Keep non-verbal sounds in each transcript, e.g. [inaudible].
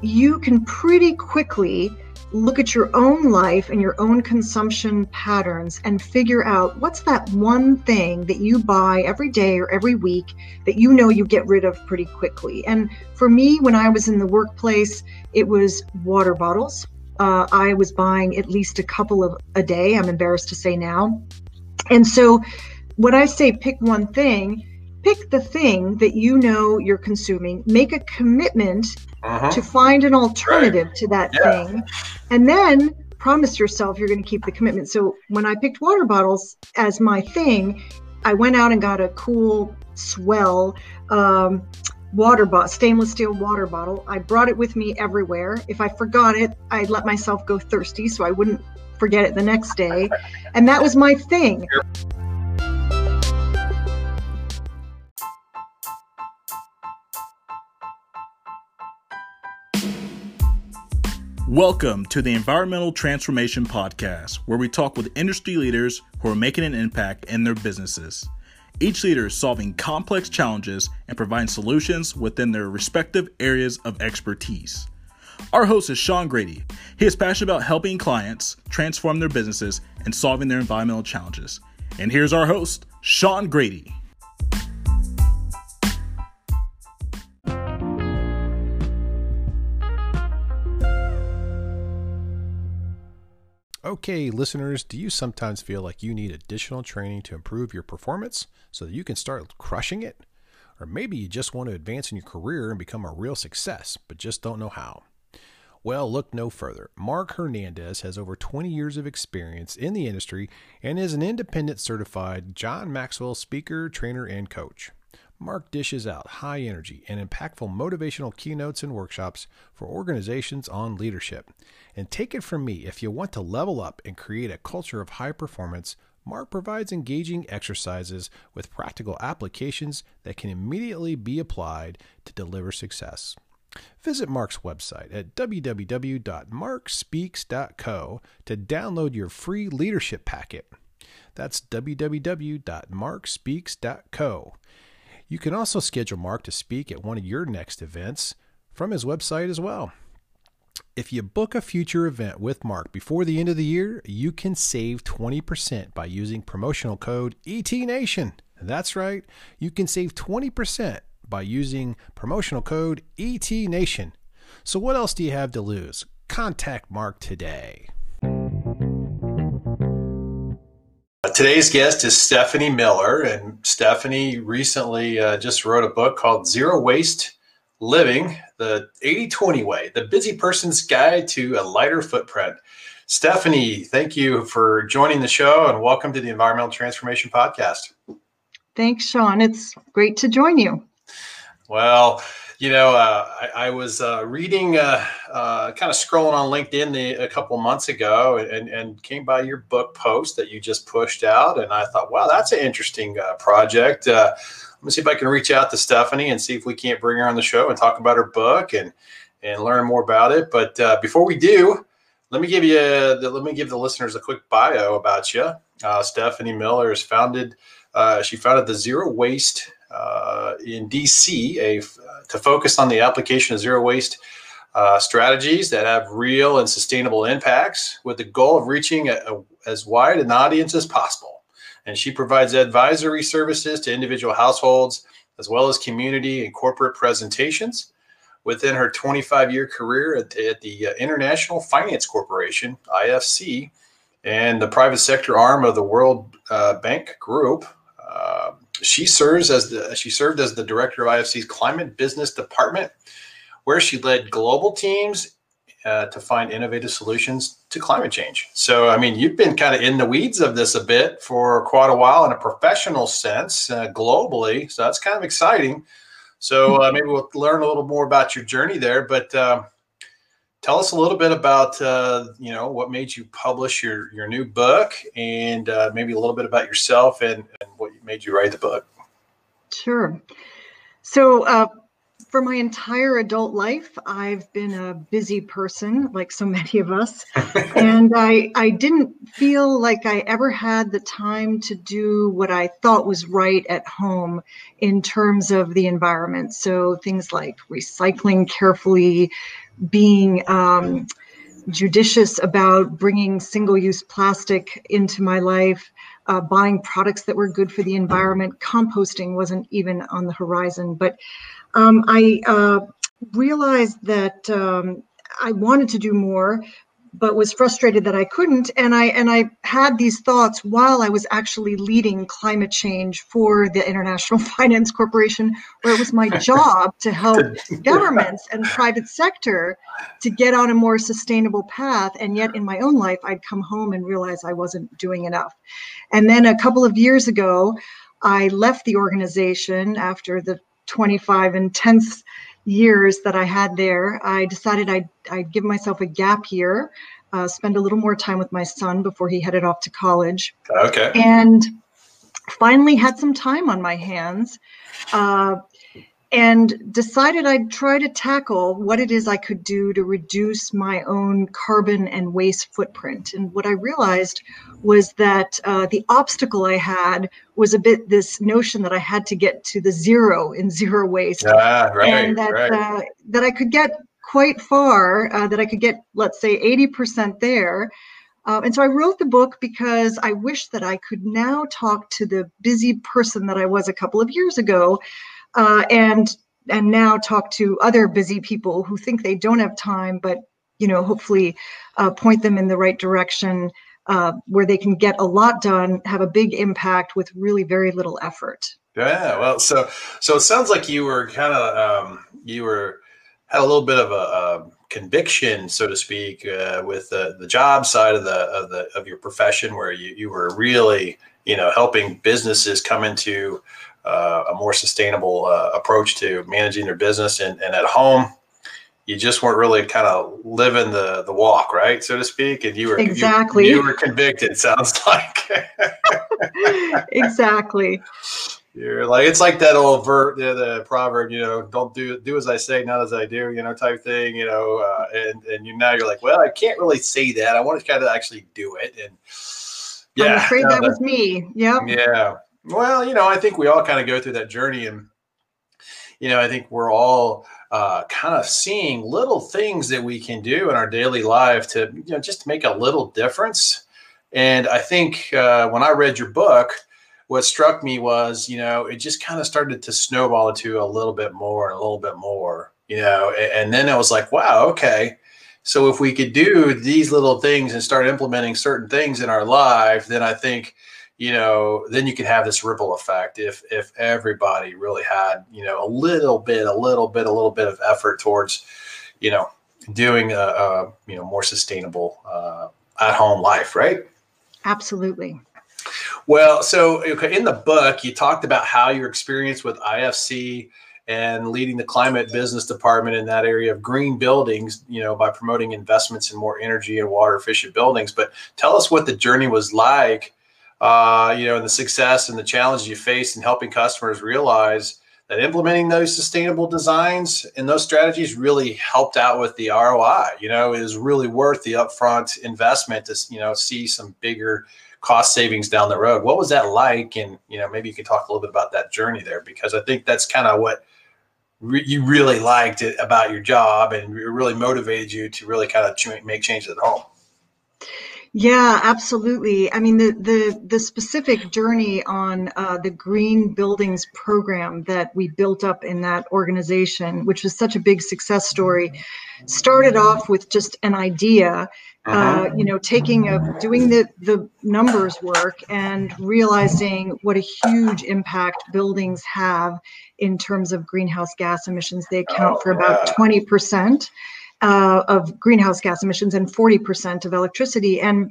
you can pretty quickly look at your own life and your own consumption patterns and figure out what's that one thing that you buy every day or every week that you know you get rid of pretty quickly. And for me, when I was in the workplace, it was water bottles. Uh, I was buying at least a couple of a day, I'm embarrassed to say now. And so when I say pick one thing, pick the thing that you know you're consuming, make a commitment uh-huh. to find an alternative right. to that yeah. thing, and then promise yourself you're going to keep the commitment. So when I picked water bottles as my thing, I went out and got a cool, swell um, water bottle, stainless steel water bottle. I brought it with me everywhere. If I forgot it, I'd let myself go thirsty so I wouldn't forget it the next day. And that was my thing. Welcome to the Environmental Transformation Podcast, where we talk with industry leaders who are making an impact in their businesses. Each leader is solving complex challenges and providing solutions within their respective areas of expertise. Our host is Sean Grady. He is passionate about helping clients transform their businesses and solving their environmental challenges. And here's our host, Sean Grady. Okay, listeners, do you sometimes feel like you need additional training to improve your performance so that you can start crushing it? Or maybe you just want to advance in your career and become a real success, but just don't know how. Well, look no further. Mark Hernandez has over 20 years of experience in the industry and is an independent certified John Maxwell speaker, trainer, and coach. Mark dishes out high energy and impactful motivational keynotes and workshops for organizations on leadership. And take it from me, if you want to level up and create a culture of high performance, Mark provides engaging exercises with practical applications that can immediately be applied to deliver success. Visit Mark's website at www.markspeaks.co to download your free leadership packet. That's www.markspeaks.co. You can also schedule Mark to speak at one of your next events from his website as well. If you book a future event with Mark before the end of the year, you can save 20% by using promotional code ETNation. That's right, you can save 20% by using promotional code ETNation. So, what else do you have to lose? Contact Mark today. Today's guest is Stephanie Miller, and Stephanie recently uh, just wrote a book called Zero Waste Living the 80 20 Way, the busy person's guide to a lighter footprint. Stephanie, thank you for joining the show and welcome to the Environmental Transformation Podcast. Thanks, Sean. It's great to join you. Well, you know, uh, I, I, was uh, reading, uh, uh kind of scrolling on LinkedIn the, a couple months ago, and, and came by your book post that you just pushed out, and I thought, wow, that's an interesting uh, project. Uh, let me see if I can reach out to Stephanie and see if we can't bring her on the show and talk about her book and and learn more about it. But before we do, let me give you the, let me give the listeners a quick bio about you. Stephanie Miller has founded. she founded the Zero Waste uh, in DC a, to focus on the application of zero waste uh, strategies that have real and sustainable impacts with the goal of reaching a, a, as wide an audience as possible. And she provides advisory services to individual households as well as community and corporate presentations. Within her 25 year career at, at the uh, International Finance Corporation, IFC, and the private sector arm of the World uh, Bank Group, uh, she serves as the she served as the director of IFC's climate business department, where she led global teams uh, to find innovative solutions to climate change. So, I mean, you've been kind of in the weeds of this a bit for quite a while in a professional sense, uh, globally. So that's kind of exciting. So uh, maybe we'll learn a little more about your journey there. But uh, tell us a little bit about uh, you know what made you publish your your new book and uh, maybe a little bit about yourself and, and what made you write the book. Sure. So uh, for my entire adult life, I've been a busy person, like so [laughs] many of us, and I I didn't feel like I ever had the time to do what I thought was right at home in terms of the environment. So things like recycling carefully, being um, judicious about bringing single-use plastic into my life. Uh, buying products that were good for the environment. Composting wasn't even on the horizon, but um, I uh, realized that um, I wanted to do more, but was frustrated that I couldn't. And I and I had these thoughts while I was actually leading climate change for the International [laughs] Finance Corporation, where it was my [laughs] job to help governments and private sector to get on a more sustainable path. And yet, in my own life, I'd come home and realize I wasn't doing enough. And then a couple of years ago, I left the organization after the 25 intense years that I had there, I decided I'd, I'd give myself a gap year, uh, spend a little more time with my son before he headed off to college. Okay. And finally had some time on my hands. Uh, and decided I'd try to tackle what it is I could do to reduce my own carbon and waste footprint. And what I realized was that uh, the obstacle I had was a bit this notion that I had to get to the zero in zero waste, ah, right, and that right. uh, that I could get quite far. Uh, that I could get, let's say, eighty percent there. Uh, and so I wrote the book because I wish that I could now talk to the busy person that I was a couple of years ago uh, and and now talk to other busy people who think they don't have time, but you know, hopefully uh, point them in the right direction uh, where they can get a lot done, have a big impact with really very little effort. Yeah, well, so so it sounds like you were kind of um, you were had a little bit of a, a conviction, so to speak, uh, with the, the job side of the of the of your profession, where you you were really you know helping businesses come into uh, a more sustainable uh, approach to managing their business and, and at home you just weren't really kind of living the the walk right so to speak and you were exactly. you, you were convicted [laughs] sounds like. [laughs] Exactly. You're like it's like that old ver the, the, proverb you know don't do do as i say not as i do you know type thing you know uh, and and you now you're like well i can't really say that i want to kind of actually do it and yeah i'm afraid that was me. Yeah yeah well, you know, I think we all kind of go through that journey, and you know, I think we're all uh, kind of seeing little things that we can do in our daily life to, you know, just make a little difference. And I think uh, when I read your book, what struck me was, you know, it just kind of started to snowball into a little bit more and a little bit more, you know, and, and then I was like, wow, okay. So if we could do these little things and start implementing certain things in our life, then I think you know, then you can have this ripple effect if if everybody really had, you know, a little bit, a little bit, a little bit of effort towards, you know, doing a, a you know more sustainable uh, at home life, right? Absolutely. Well, so okay, in the book, you talked about how your experience with IFC and leading the climate business department in that area of green buildings, you know, by promoting investments in more energy and water efficient buildings. But tell us what the journey was like uh, you know, and the success and the challenges you faced in helping customers realize that implementing those sustainable designs and those strategies really helped out with the ROI. You know, is really worth the upfront investment to you know see some bigger cost savings down the road. What was that like? And you know, maybe you can talk a little bit about that journey there because I think that's kind of what re- you really liked about your job and really motivated you to really kind of ch- make changes at home. Yeah, absolutely. I mean, the the the specific journey on uh, the green buildings program that we built up in that organization, which was such a big success story, started off with just an idea. Uh, uh-huh. you know, taking a doing the the numbers work and realizing what a huge impact buildings have in terms of greenhouse gas emissions. They account for about twenty percent uh, of greenhouse gas emissions and 40% of electricity. And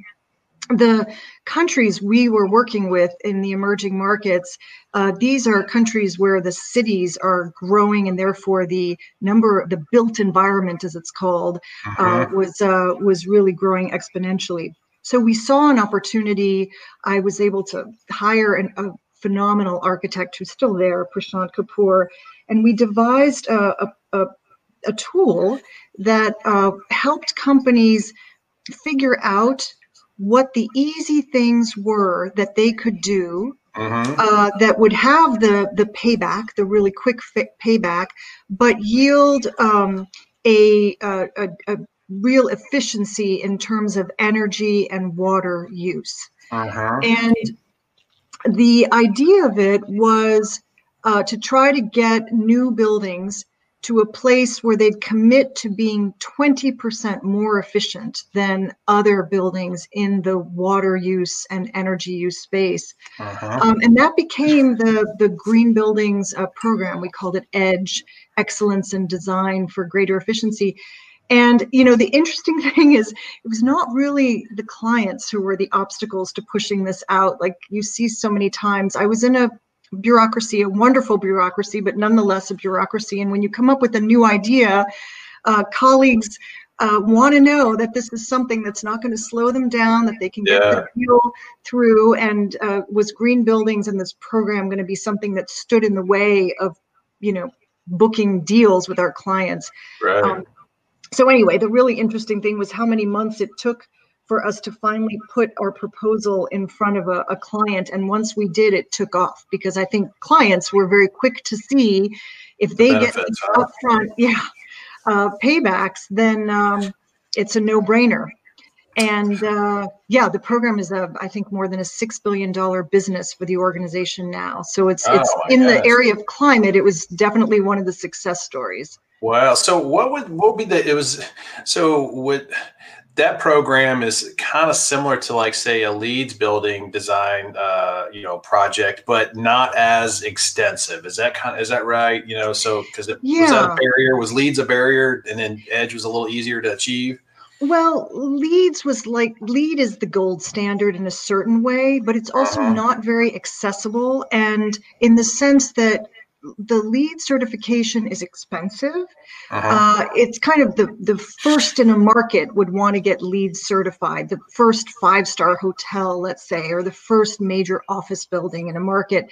the countries we were working with in the emerging markets, uh, these are countries where the cities are growing, and therefore the number, the built environment, as it's called, uh, uh-huh. was uh, was really growing exponentially. So we saw an opportunity. I was able to hire an, a phenomenal architect who's still there, Prashant Kapoor, and we devised a, a, a, a tool that uh, helped companies figure out what the easy things were that they could do mm-hmm. uh, that would have the the payback, the really quick payback, but yield um, a, a, a, real efficiency in terms of energy and water use. Uh-huh. And the idea of it was uh, to try to get new buildings to a place where they'd commit to being 20% more efficient than other buildings in the water use and energy use space. Uh-huh. Um, and that became the, the Green Buildings uh, program. We called it EDGE, Excellence in Design for Greater Efficiency. And you know, the interesting [laughs] thing is it was not really the clients who were the obstacles to pushing this out. Like you see so many times. I was in a bureaucracy, a wonderful bureaucracy, but nonetheless a bureaucracy. And when you come up with a new idea, uh, colleagues uh, want to know that this is something that's not going to slow them down, that they can get yeah. the deal through. And uh, was green buildings and this program going to be something that stood in the way of, you know, booking deals with our clients? Right. Um, so anyway, the really interesting thing was how many months it took for us to finally put our proposal in front of a, a, client. And once we did, it took off because I think clients were very quick to see if they the get upfront, [laughs] yeah, uh, paybacks, then um, it's a no-brainer. And uh, yeah, the program is a, I think, more than a six billion dollar business for the organization now. So it's oh, it's in gosh. the area of climate. It was definitely one of the success stories. Wow. So what would what would be the it was so what that program is kind of similar to like say a LEEDS building design uh, you know project but not as extensive is that kind of is that right you know so because it yeah. was that a barrier was LEEDS a barrier and then edge was a little easier to achieve well LEEDS was like LEED is the gold standard in a certain way but it's also uh-huh. not very accessible and in the sense that the LEED certification is expensive. Uh-huh. Uh, it's kind of the, the first in a market would want to get LEED certified, the first five star hotel, let's say, or the first major office building in a market.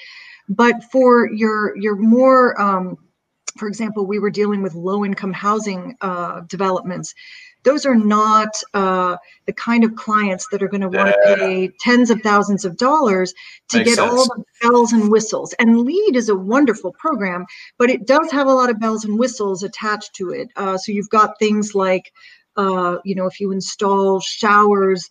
But for your your more um, for example, we were dealing with low income housing uh, developments those are not uh, the kind of clients that are going to want to pay tens of thousands of dollars to Makes get sense. all the bells and whistles. And LEED is a wonderful program, but it does have a lot of bells and whistles attached to it. Uh, so you've got things like, uh, you know, if you install showers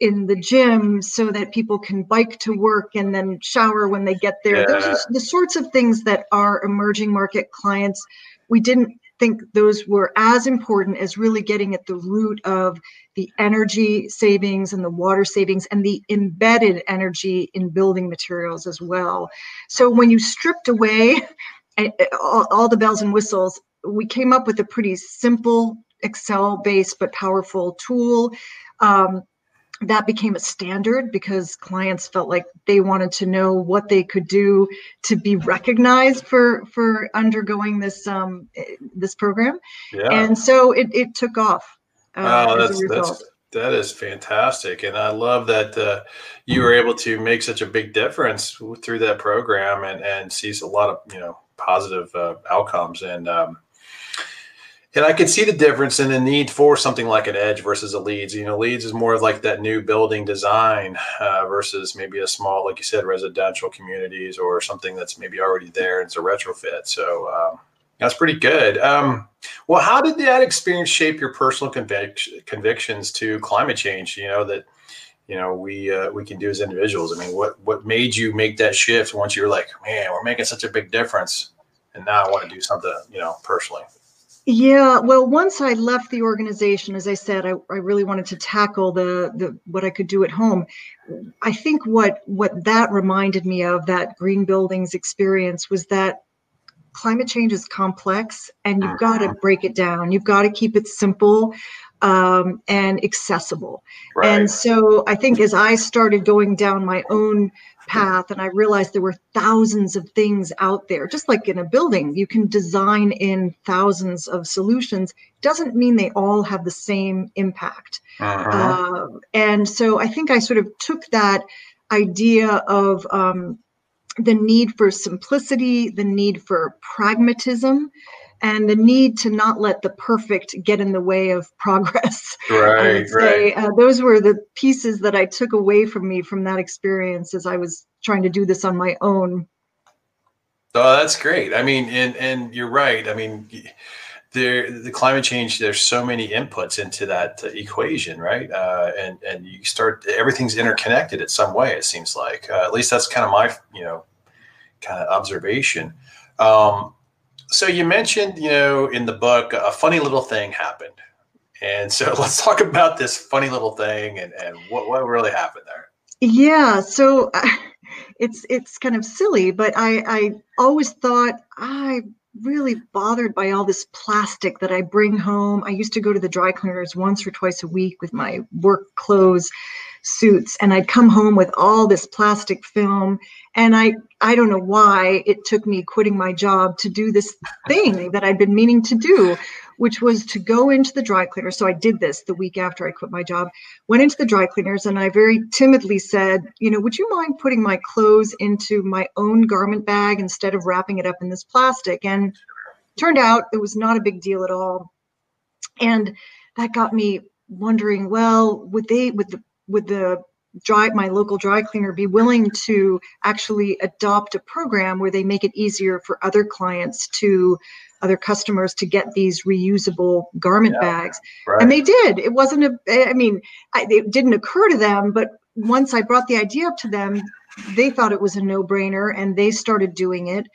in the gym so that people can bike to work and then shower when they get there. Yeah. Those are the sorts of things that our emerging market clients we didn't think those were as important as really getting at the root of the energy savings and the water savings and the embedded energy in building materials as well. So when you stripped away [laughs] all, all the bells and whistles, we came up with a pretty simple Excel based but powerful tool. Um, that became a standard because clients felt like they wanted to know what they could do to be recognized for for undergoing this um this program yeah. and so it, it took off uh, oh, that's, that's that is fantastic and i love that uh, you were able to make such a big difference through that program and and sees a lot of you know positive uh, outcomes and um, and I can see the difference in the need for something like an edge versus a LEEDS. You know, LEEDS is more of like that new building design uh, versus maybe a small, like you said, residential communities or something that's maybe already there. And it's a retrofit. So um, that's pretty good. Um, well, how did that experience shape your personal convic- convictions to climate change? You know that you know we uh, we can do as individuals. I mean, what what made you make that shift once you were like, man, we're making such a big difference, and now I want to do something, you know, personally. Yeah, well, once I left the organization, as I said, I, I really wanted to tackle the the what I could do at home. I think what what that reminded me of that green buildings experience was that climate change is complex and you've got to uh-huh. break it down. You've got to keep it simple um, and accessible. Right. And so I think as I started going down my own path and I realized there were thousands of things out there, just like in a building, you can design in thousands of solutions. Doesn't mean they all have the same impact. Uh-huh. Uh, and so I think I sort of took that idea of um, the need for simplicity, the need for pragmatism, and the need to not let the perfect get in the way of [laughs] progress. Right, right. Uh, those were the pieces that I took away from me from that experience as I was trying to do this on my own. Oh, that's great. I mean, and and you're right. I mean, there the climate change. There's so many inputs into that uh, equation, right? Uh, and and you start everything's interconnected in some way. It seems like uh, at least that's kind of my you know kind of observation. Um, so you mentioned, you know, in the book, a funny little thing happened. And so [laughs] let's talk about this funny little thing and, and what, what really happened there. Yeah. So uh, it's, it's kind of silly, but I, I always thought I really bothered by all this plastic that I bring home. I used to go to the dry cleaners once or twice a week with my work clothes suits and I'd come home with all this plastic film and I I don't know why it took me quitting my job to do this thing that I'd been meaning to do which was to go into the dry cleaner. So I did this the week after I quit my job went into the dry cleaners and I very timidly said you know would you mind putting my clothes into my own garment bag instead of wrapping it up in this plastic? And turned out it was not a big deal at all. And that got me wondering well would they would the would the dry my local dry cleaner be willing to actually adopt a program where they make it easier for other clients to other customers to get these reusable garment yeah, bags? Right. and they did. It wasn't a i mean I, it didn't occur to them but once i brought the idea up to them they thought it was a no-brainer and they started doing it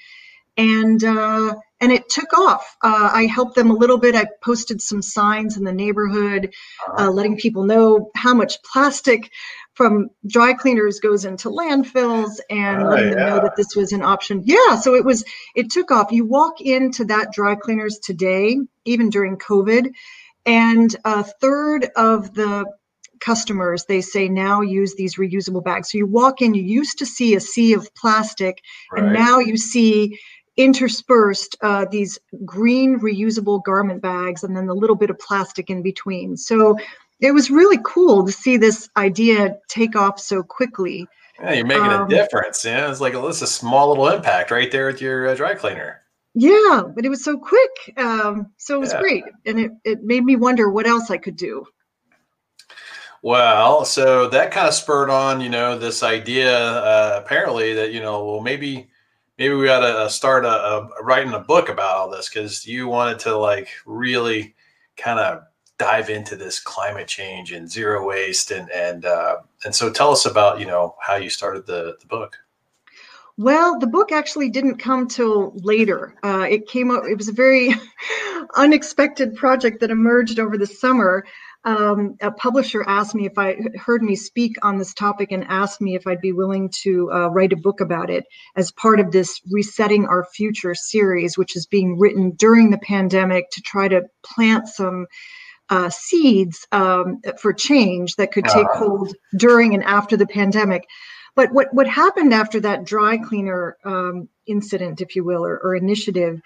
and uh, and it took off. Uh, I helped them a little bit. I posted some signs in the neighborhood, uh, letting people know how much plastic from dry cleaners goes into landfills, and letting yeah. them know that this was an option. Yeah, so it was. It took off. You walk into that dry cleaners today, even during COVID, and a third of the customers they say now use these reusable bags so you walk in you used to see a sea of plastic right. and now you see interspersed uh, these green reusable garment bags and then the little bit of plastic in between. So it was really cool to see this idea take off so quickly. Yeah, you're making um, a difference. Yeah, it's like well, this is a small little impact right there with your uh, dry cleaner. Yeah, but it was so quick. Um, so it was yeah. great. And it, it made me wonder what else I could do. Well, so that kind of spurred on, you know, this idea uh, apparently that, you know, well, maybe maybe we got to uh, start a, a, writing a book about all this because you wanted to like really kind of dive into this climate change and zero waste and and uh, and so tell us about you know how you started the the book. Well the book actually didn't come till later. Uh, it came up it was a very [laughs] unexpected project that emerged over the summer um, a publisher asked me if I heard me speak on this topic and asked me if I'd be willing to uh, write a book about it as part of this Resetting Our Future series, which is being written during the pandemic to try to plant some uh, seeds um, for change that could take uh-huh. hold during and after the pandemic. But what, what happened after that dry cleaner um, incident, if you will, or, or initiative,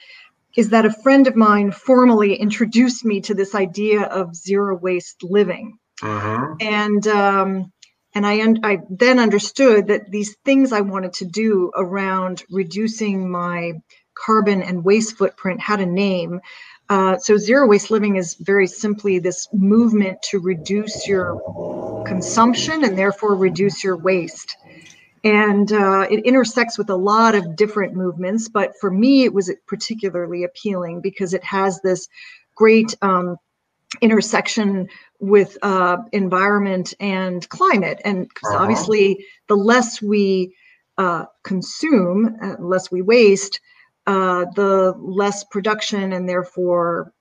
is that a friend of mine formally introduced me to this idea of zero waste living. Uh-huh. And um, and I, un- I then understood that these things I wanted to do around reducing my carbon and waste footprint had a name. Uh, so zero waste living is very simply this movement to reduce your consumption and therefore reduce your waste and uh, it intersects with a lot of different movements but for me it was particularly appealing because it has this great um, intersection with uh, environment and climate and uh-huh. obviously the less we uh, consume uh, less we waste uh, the less production and therefore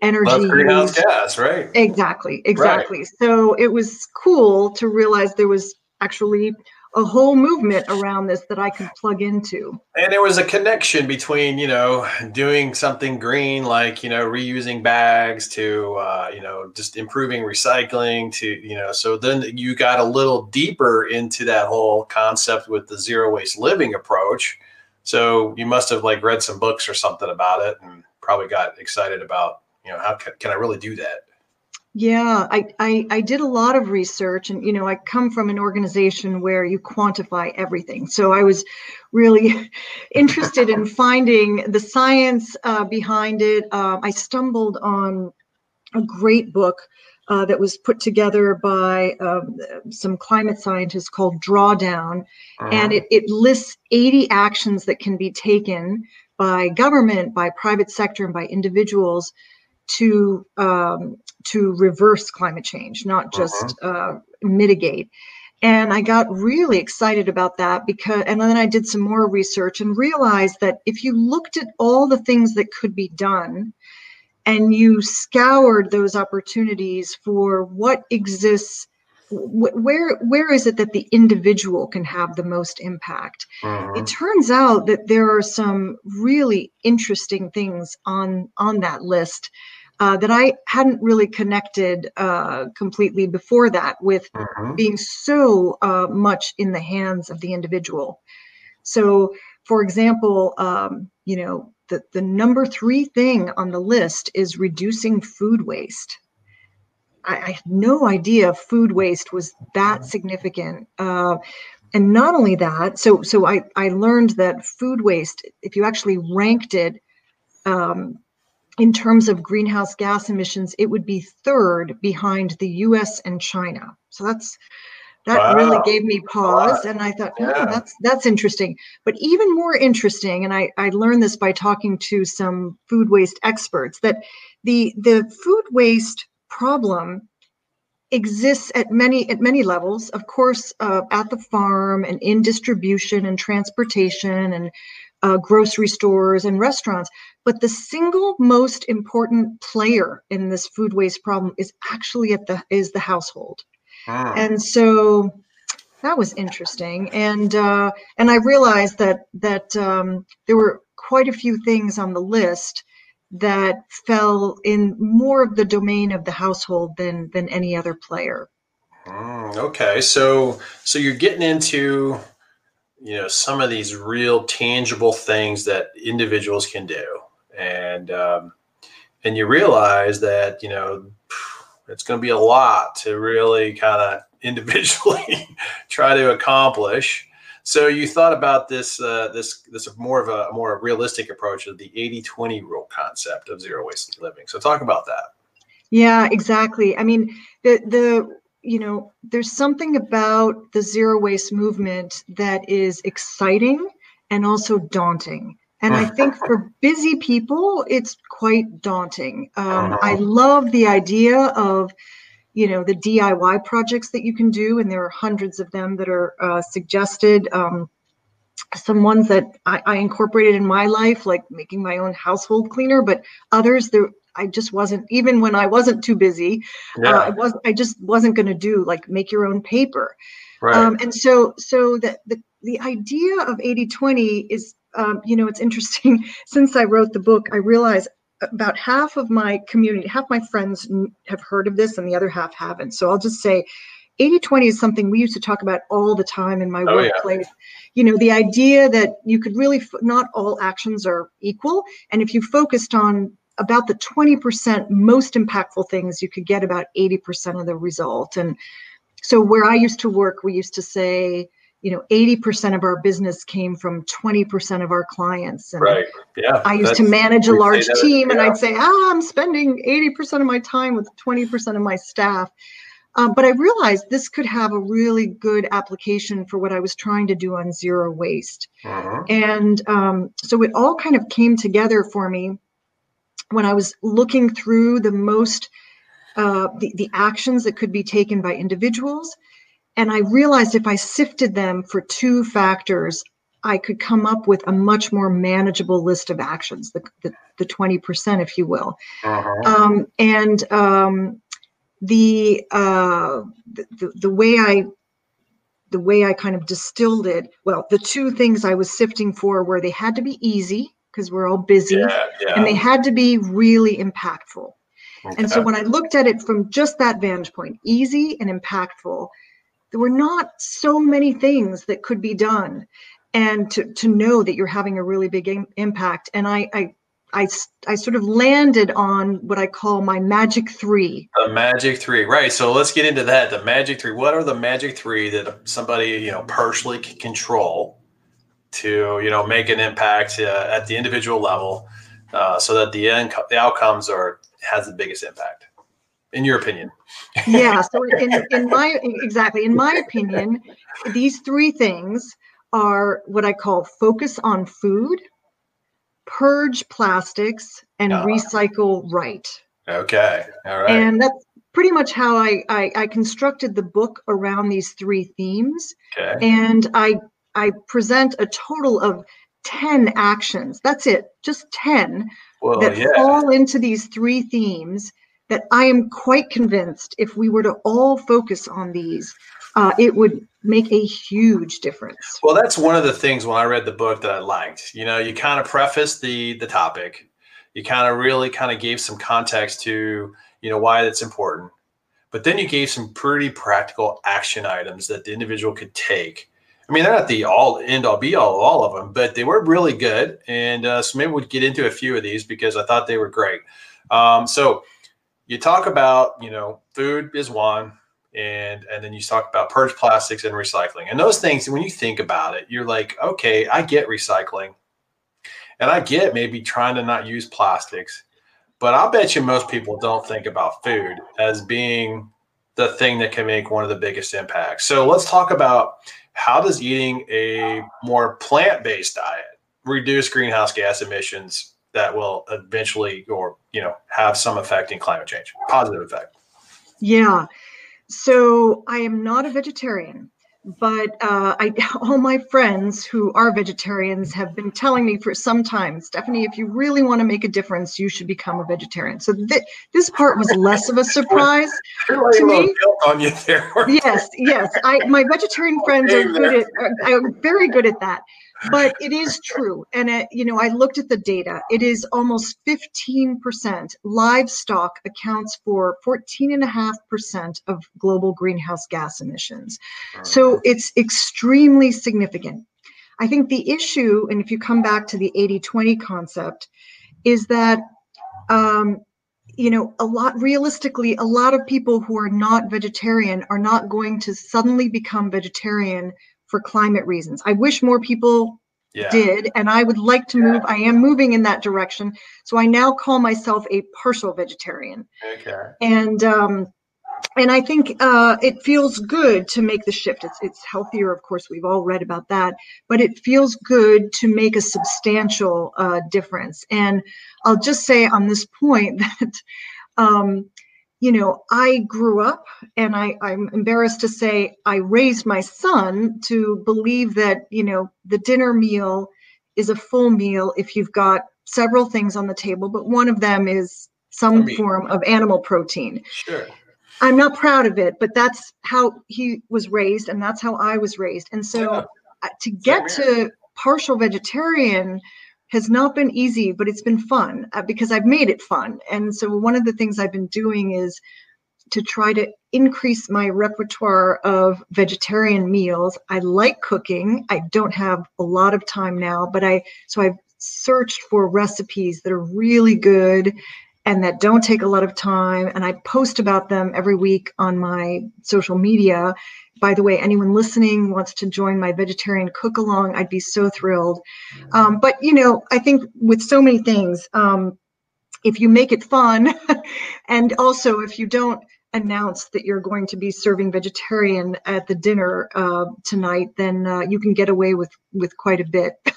energy less greenhouse gas right exactly exactly right. so it was cool to realize there was actually a whole movement around this that I could plug into. And there was a connection between, you know, doing something green like, you know, reusing bags to, uh, you know, just improving recycling to, you know, so then you got a little deeper into that whole concept with the zero waste living approach. So you must have like read some books or something about it and probably got excited about, you know, how can, can I really do that? Yeah, I, I, I did a lot of research, and you know, I come from an organization where you quantify everything. So I was really [laughs] interested in finding the science uh, behind it. Uh, I stumbled on a great book uh, that was put together by um, some climate scientists called Drawdown, uh-huh. and it, it lists 80 actions that can be taken by government, by private sector, and by individuals to um, to reverse climate change, not just uh-huh. uh, mitigate. And I got really excited about that because, and then I did some more research and realized that if you looked at all the things that could be done and you scoured those opportunities for what exists where where is it that the individual can have the most impact uh-huh. it turns out that there are some really interesting things on on that list uh, that I hadn't really connected uh, completely before that with uh-huh. being so uh, much in the hands of the individual. So, for example, um, you know, the, the number three thing on the list is reducing food waste. I, I had no idea food waste was that significant. Uh, and not only that, so so I, I learned that food waste, if you actually ranked it um, in terms of greenhouse gas emissions, it would be third behind the US and China. So that's that wow. really gave me pause and i thought oh, yeah. that's that's interesting but even more interesting and I, I learned this by talking to some food waste experts that the the food waste problem exists at many at many levels of course uh, at the farm and in distribution and transportation and uh, grocery stores and restaurants. But the single most important player in this food waste problem is actually at the is the household. Ah. And so that was interesting. And uh, and I realized that that um, there were quite a few things on the list that fell in more of the domain of the household than than any other player. Mm, okay, so so you're getting into you know some of these real tangible things that individuals can do. And um, and you realize that you know [sighs] it's going to be a lot to really kind of [laughs] individually [laughs] try to accomplish. So you thought about this uh, this this more of a more realistic approach of the 80-20 rule concept of zero waste living. So talk about that. Yeah exactly. I mean the the you know, there's something about the zero waste movement that is exciting and also daunting. And I think [laughs] for busy people, it's quite daunting. Um, I uh-huh. love the idea of, you know, the DIY projects that you can do, and there are hundreds of them that are uh, suggested. Um, some ones that I, I, incorporated in my life, like making my own household cleaner, but others there I just wasn't even when I wasn't too busy. Uh, yeah. Uh, I was I just wasn't going to do like make your own paper. Right. Um, and so so the, the the idea of 80-20 is um, you know it's interesting [laughs] since I wrote the book I realized about half of my community half my friends have heard of this and the other half haven't so I'll just say 80-20 is something we used to talk about all the time in my oh, workplace yeah. you know the idea that you could really not all actions are equal and if you focused on about the 20% most impactful things, you could get about 80% of the result. And so where I used to work, we used to say, you know, 80% of our business came from 20% of our clients. And right. Yeah. I used to manage a large team and I'd say, ah, I'm spending 80% of my time with 20% of my staff. Um, but I realized this could have a really good application for what I was trying to do on zero waste. Uh-huh. And um, so it all kind of came together for me when I was looking through the most uh, the, the actions that could be taken by individuals, and I realized if I sifted them for two factors, I could come up with a much more manageable list of actions, the, the, the 20%, if you will. Uh-huh. Um, and um, the, uh, the, the way I the way I kind of distilled it, well, the two things I was sifting for were they had to be easy because we're all busy yeah, yeah. and they had to be really impactful. Okay. And so when I looked at it from just that vantage point, easy and impactful, there were not so many things that could be done and to, to know that you're having a really big Im- impact. And I, I, I, I sort of landed on what I call my magic three. The magic three, right? So let's get into that. The magic three. What are the magic three that somebody you know personally can control to you know make an impact uh, at the individual level, uh, so that the end the outcomes are has the biggest impact, in your opinion? yeah. So in, in my exactly in my opinion, these three things are what I call focus on food, purge plastics, and uh, recycle right. Okay. All right. And that's pretty much how I, I, I constructed the book around these three themes. Okay. And I I present a total of 10 actions. That's it, just 10 well, that yeah. fall into these three themes that I am quite convinced if we were to all focus on these, uh, it would make a huge difference. Well, that's one of the things when I read the book that I liked. You know, you kind of prefaced the the topic, you kind of really kind of gave some context to you know why that's important, but then you gave some pretty practical action items that the individual could take. I mean, they're not the all end all be all all of them, but they were really good. And uh, so maybe we'd get into a few of these because I thought they were great. Um, so you talk about you know food is one and and then you talk about purge plastics and recycling and those things when you think about it you're like okay i get recycling and i get maybe trying to not use plastics but i'll bet you most people don't think about food as being the thing that can make one of the biggest impacts so let's talk about how does eating a more plant-based diet reduce greenhouse gas emissions that will eventually or you know have some effect in climate change? Positive effect. Yeah. So i am not a vegetarian but uh, I, [laughs] all my friends who are vegetarians have been telling me for some time, Stephanie, if you really want to make a difference, you should become a vegetarian. So th- this part was less of a surprise [laughs] to me. On you there. yes, yes. I my vegetarian friends are good at are, are very good at that but it is true. And, it, you know, I looked at the data. It is almost 15%. Livestock accounts for 14.5% of global greenhouse gas emissions. So it's extremely significant. I think the issue, and if you come back to the 80 20 concept, is that um, you know, a lot realistically, a lot of people who are not vegetarian are not going to suddenly become vegetarian for climate reasons. I wish more people yeah. did, and I would like to move. I am moving in that direction. So I now call myself a partial vegetarian. Okay. And um, and I think uh, it feels good to make the shift. It's it's healthier, of course. We've all read about that, but it feels good to make a substantial uh, difference. And I'll just say on this point [laughs] that. Um, you know, I grew up and I, I'm embarrassed to say I raised my son to believe that, you know, the dinner meal is a full meal if you've got several things on the table, but one of them is some form of animal protein. Sure. I'm not proud of it, but that's how he was raised and that's how I was raised. And so yeah. To get to partial vegetarian, has not been easy, but it's been fun uh, because I've made it fun. And so one of the things I've been doing is to try to increase my repertoire of vegetarian meals. I like cooking. I don't have a lot of time now, but I so I've searched for recipes that are really good and that don't take a lot of time and I post about them every week on my social media by the way, anyone listening wants to join my vegetarian cook along, I'd be so thrilled. Um, but you know, I think with so many things, um, if you make it fun, [laughs] and also if you don't announce that you're going to be serving vegetarian at the dinner uh, tonight, then uh, you can get away with with quite a bit. [laughs]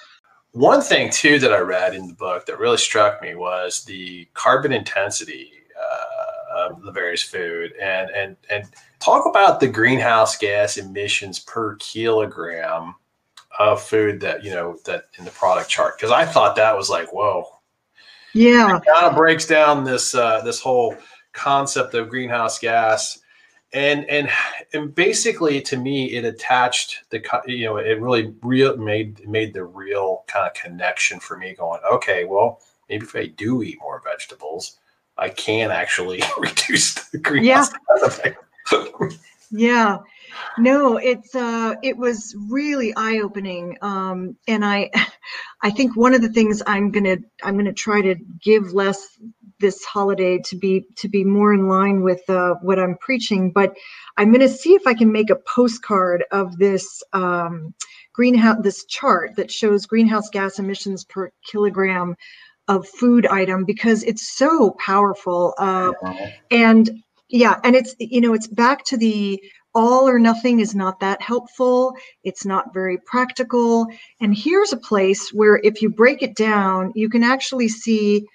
One thing too that I read in the book that really struck me was the carbon intensity uh, of the various food, and and and talk about the greenhouse gas emissions per kilogram of food that you know that in the product chart. Because I thought that was like whoa, yeah, it kind of breaks down this uh, this whole concept of greenhouse gas. And, and and basically to me it attached the you know it really real made made the real kind of connection for me going okay well maybe if I do eat more vegetables I can actually [laughs] reduce the greenhouse yeah. [laughs] effect yeah. no, it's uh, it was really eye opening, um, and I, [laughs] I think one of the things I'm gonna I'm gonna try to give less this holiday to be to be more in line with uh, what I'm preaching, but I'm gonna see if I can make a postcard of this um, greenhouse this chart that shows greenhouse gas emissions per kilogram of food item because it's so powerful, uh, and yeah, and it's you know it's back to the all or nothing is not that helpful. It's not very practical. And here's a place where if you break it down, you can actually see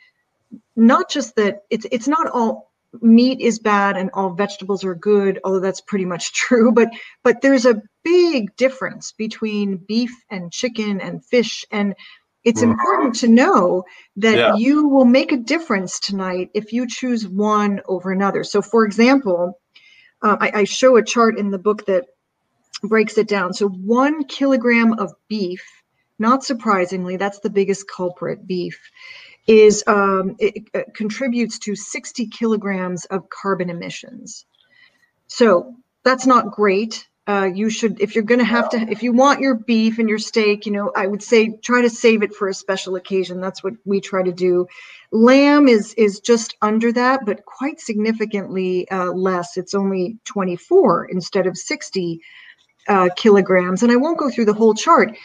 not just that it's it's not all meat is bad and all vegetables are good, although that's pretty much [laughs] true, but but there's a big difference between beef and chicken and fish and it's mm. important to know that yeah. you will make a difference tonight if you choose one over another. So, for example, uh, I, I show a chart in the book that breaks it down. So, one kilogram of beef, not surprisingly, that's the biggest culprit, beef, is um, it, it contributes to 60 kilograms of carbon emissions. So, that's not great. Uh, you should if you're going to have to if you want your beef and your steak you know i would say try to save it for a special occasion. That's what we try to do. Lamb is is just under that but quite significantly uh, less. It's only 24 instead of 60 uh, kilograms. And i won't go through the whole chart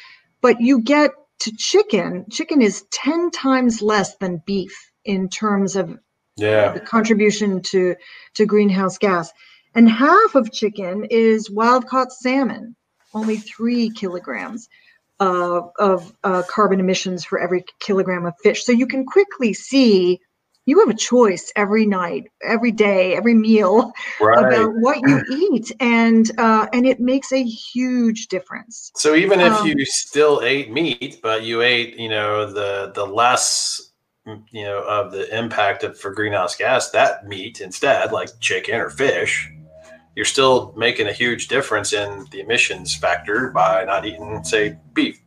but you get to chicken chicken is 10 times less than beef in terms of yeah. the contribution to to greenhouse gas and half of chicken is wild caught salmon, only three kilograms uh, of uh, carbon emissions for every kilogram of fish. So you can quickly see you have a choice every night, every day, every meal right. about what you [clears throat] eat, and uh, and it makes a huge difference. So even if um, you still ate meat, but you ate, you know, the the less you know of the impact of for greenhouse gas that meat instead like chicken or fish you're still making a huge difference in the emissions factor by not eating, say, beef.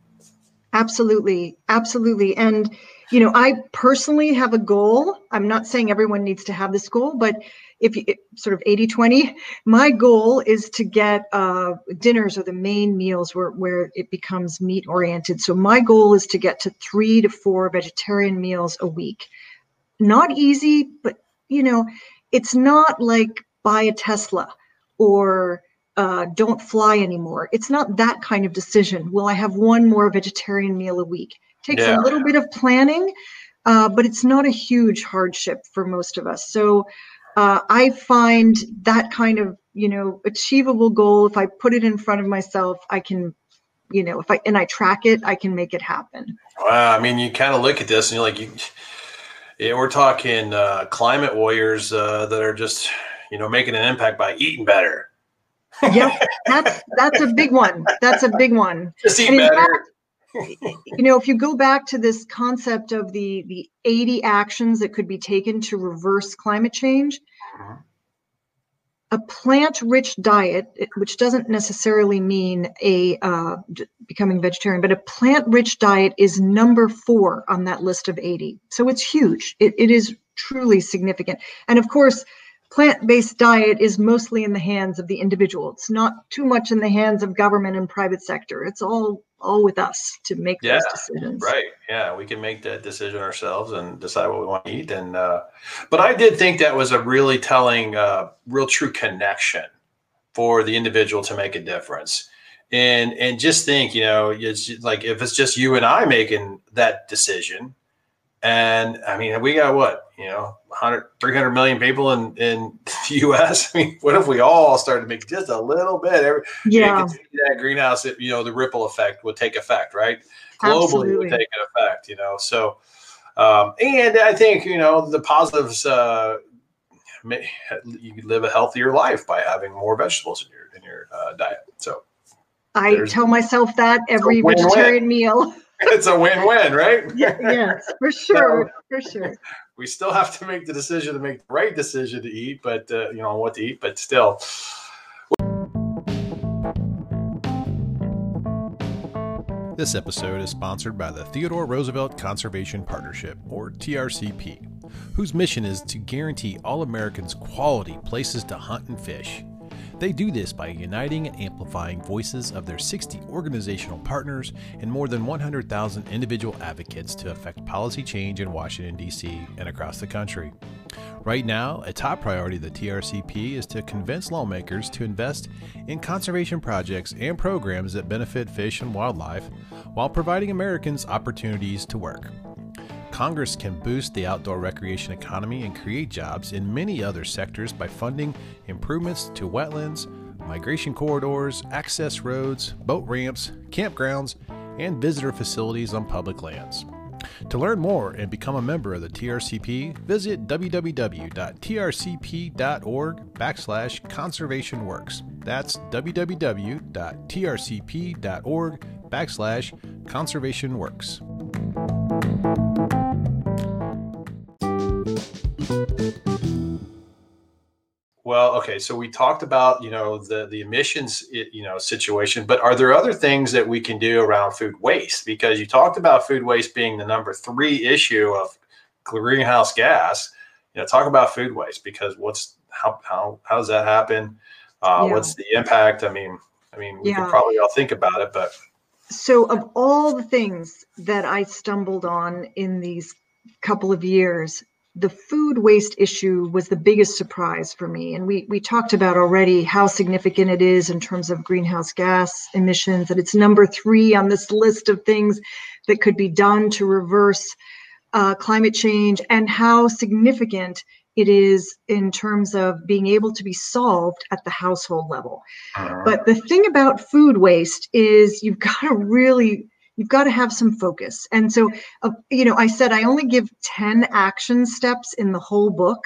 Absolutely. Absolutely. And, you know, I personally have a goal. I'm not saying everyone needs to have this goal, but if you sort of 80 20, my goal is to get uh, dinners or the main meals where, where it becomes meat oriented. So my goal is to get to three to four vegetarian meals a week. Not easy, but, you know, it's not like buy a Tesla or uh, don't fly anymore. It's not that kind of decision. Will I have one more vegetarian meal a week? Takes yeah. a little bit of planning, uh, but it's not a huge hardship for most of us. So uh, I find that kind of you know achievable goal. If I put it in front of myself, I can, you know, if I and I track it, I can make it happen. Wow, I mean, you kind of look at this and you're like, you, yeah, we're talking uh, climate warriors uh, that are just you know, making an impact by eating better. yeah, that's that's a big one. That's a big one. [laughs] Just eat better. Fact, you know, if you go back to this concept of the the 80 actions that could be taken to reverse climate change, uh-huh. a plant-rich diet, which doesn't necessarily mean a uh, becoming vegetarian, but a plant-rich diet is number four on that list of 80. So it's huge. It, it is truly significant. And of course, plant-based diet is mostly in the hands of the individual. It's not too much in the hands of government and private sector. It's all all with us to make yeah, those decisions. Right. Yeah, we can make that decision ourselves and decide what we want to eat. And uh, but I did think that was a really telling, uh, real true connection for the individual to make a difference. And and just think, you know, it's like if it's just you and I making that decision, and I mean, we got what, you know, 100, 300 million people in, in [laughs] the US. I mean, what if we all started to make just a little bit? Every, yeah. That greenhouse, you know, the ripple effect would take effect, right? Globally Absolutely. would take an effect, you know. So, um, and I think, you know, the positives, uh, may, you live a healthier life by having more vegetables in your, in your uh, diet. So I tell myself that every vegetarian meal. It's a win-win, right? yeah, yes, for sure, so, for sure. We still have to make the decision to make the right decision to eat, but uh, you know what to eat, but still. This episode is sponsored by the Theodore Roosevelt Conservation Partnership, or TRCP, whose mission is to guarantee all Americans quality places to hunt and fish. They do this by uniting and amplifying voices of their 60 organizational partners and more than 100,000 individual advocates to affect policy change in Washington, D.C. and across the country. Right now, a top priority of the TRCP is to convince lawmakers to invest in conservation projects and programs that benefit fish and wildlife while providing Americans opportunities to work. Congress can boost the outdoor recreation economy and create jobs in many other sectors by funding improvements to wetlands, migration corridors, access roads, boat ramps, campgrounds, and visitor facilities on public lands. To learn more and become a member of the TRCP, visit www.trcp.org backslash conservationworks. That's www.trcp.org backslash conservationworks. Okay, so we talked about you know the the emissions you know situation, but are there other things that we can do around food waste? Because you talked about food waste being the number three issue of greenhouse gas. You know, talk about food waste because what's how how how does that happen? Uh, yeah. What's the impact? I mean, I mean, we yeah. could probably all think about it, but so of all the things that I stumbled on in these couple of years, the food waste issue was the biggest surprise for me. And we, we talked about already how significant it is in terms of greenhouse gas emissions, and it's number three on this list of things that could be done to reverse uh, climate change, and how significant it is in terms of being able to be solved at the household level. Uh-huh. But the thing about food waste is you've [laughs] got to really you've got to have some focus. And so, uh, you know, I said I only give 10 action steps in the whole book.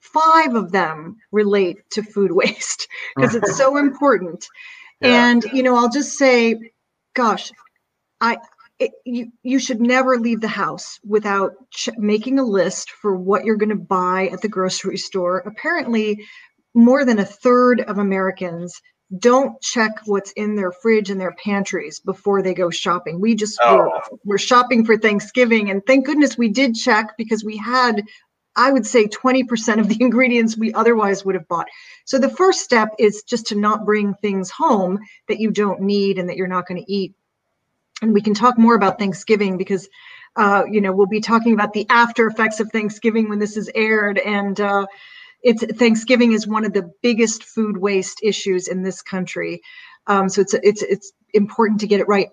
Five of them relate to food [laughs] waste because it's so [laughs] important. Yeah. And, you know, I'll just say, gosh, I, it, you you should never leave the house without ch- making a list for what you're going to buy at the grocery store. Apparently, more than a third of Americans don't check what's in their fridge and their pantries before they go shopping. We just oh. were, were shopping for Thanksgiving, and thank goodness we did check because we had, I would say, 20% of the [laughs] ingredients we otherwise would have bought. So the first step is just to not bring things home that you don't need and that you're not going to eat. And we can talk more about Thanksgiving because. Uh, you know, we'll be talking about the after effects of Thanksgiving when this is aired, and uh, it's Thanksgiving is one of the biggest food waste issues in this country. Um, so it's it's it's important to get it right.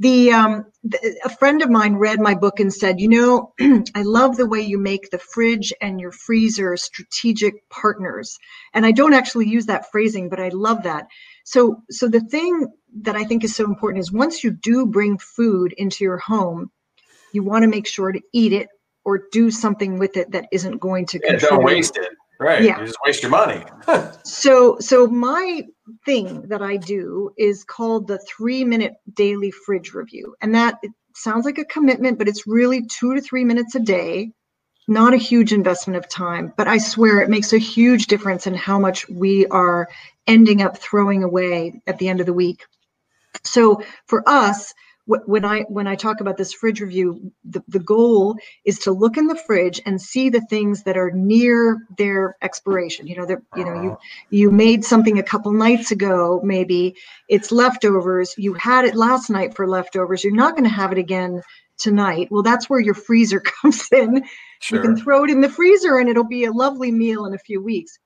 The, um, the, a friend of mine read my book and said, you know, [clears throat] I love the way you make the fridge and your freezer strategic partners. And I don't actually use that phrasing, but I love that. So so the thing that I think is so important is once you do bring food into your home, you want to make sure to eat it or do something with it that isn't going to yeah, don't waste it Right. Yeah. You just waste your money. [laughs] so so my thing that I do is called the three minute daily fridge review. And that sounds like a commitment, but it's really two to three minutes a day. Not a huge investment of time, but I swear it makes a huge difference in how much we are ending up throwing away at the end of the week. So for us, when I when I talk about this fridge review, the, the goal is to look in the fridge and see the things that are near their expiration. You know, that you know you uh-huh. you made something a couple nights ago, maybe it's leftovers. You had it last night for leftovers. You're not going to have it again tonight. Well, that's where your freezer [laughs] comes in. Sure. You can throw it in the freezer and it'll be a lovely meal in a few weeks.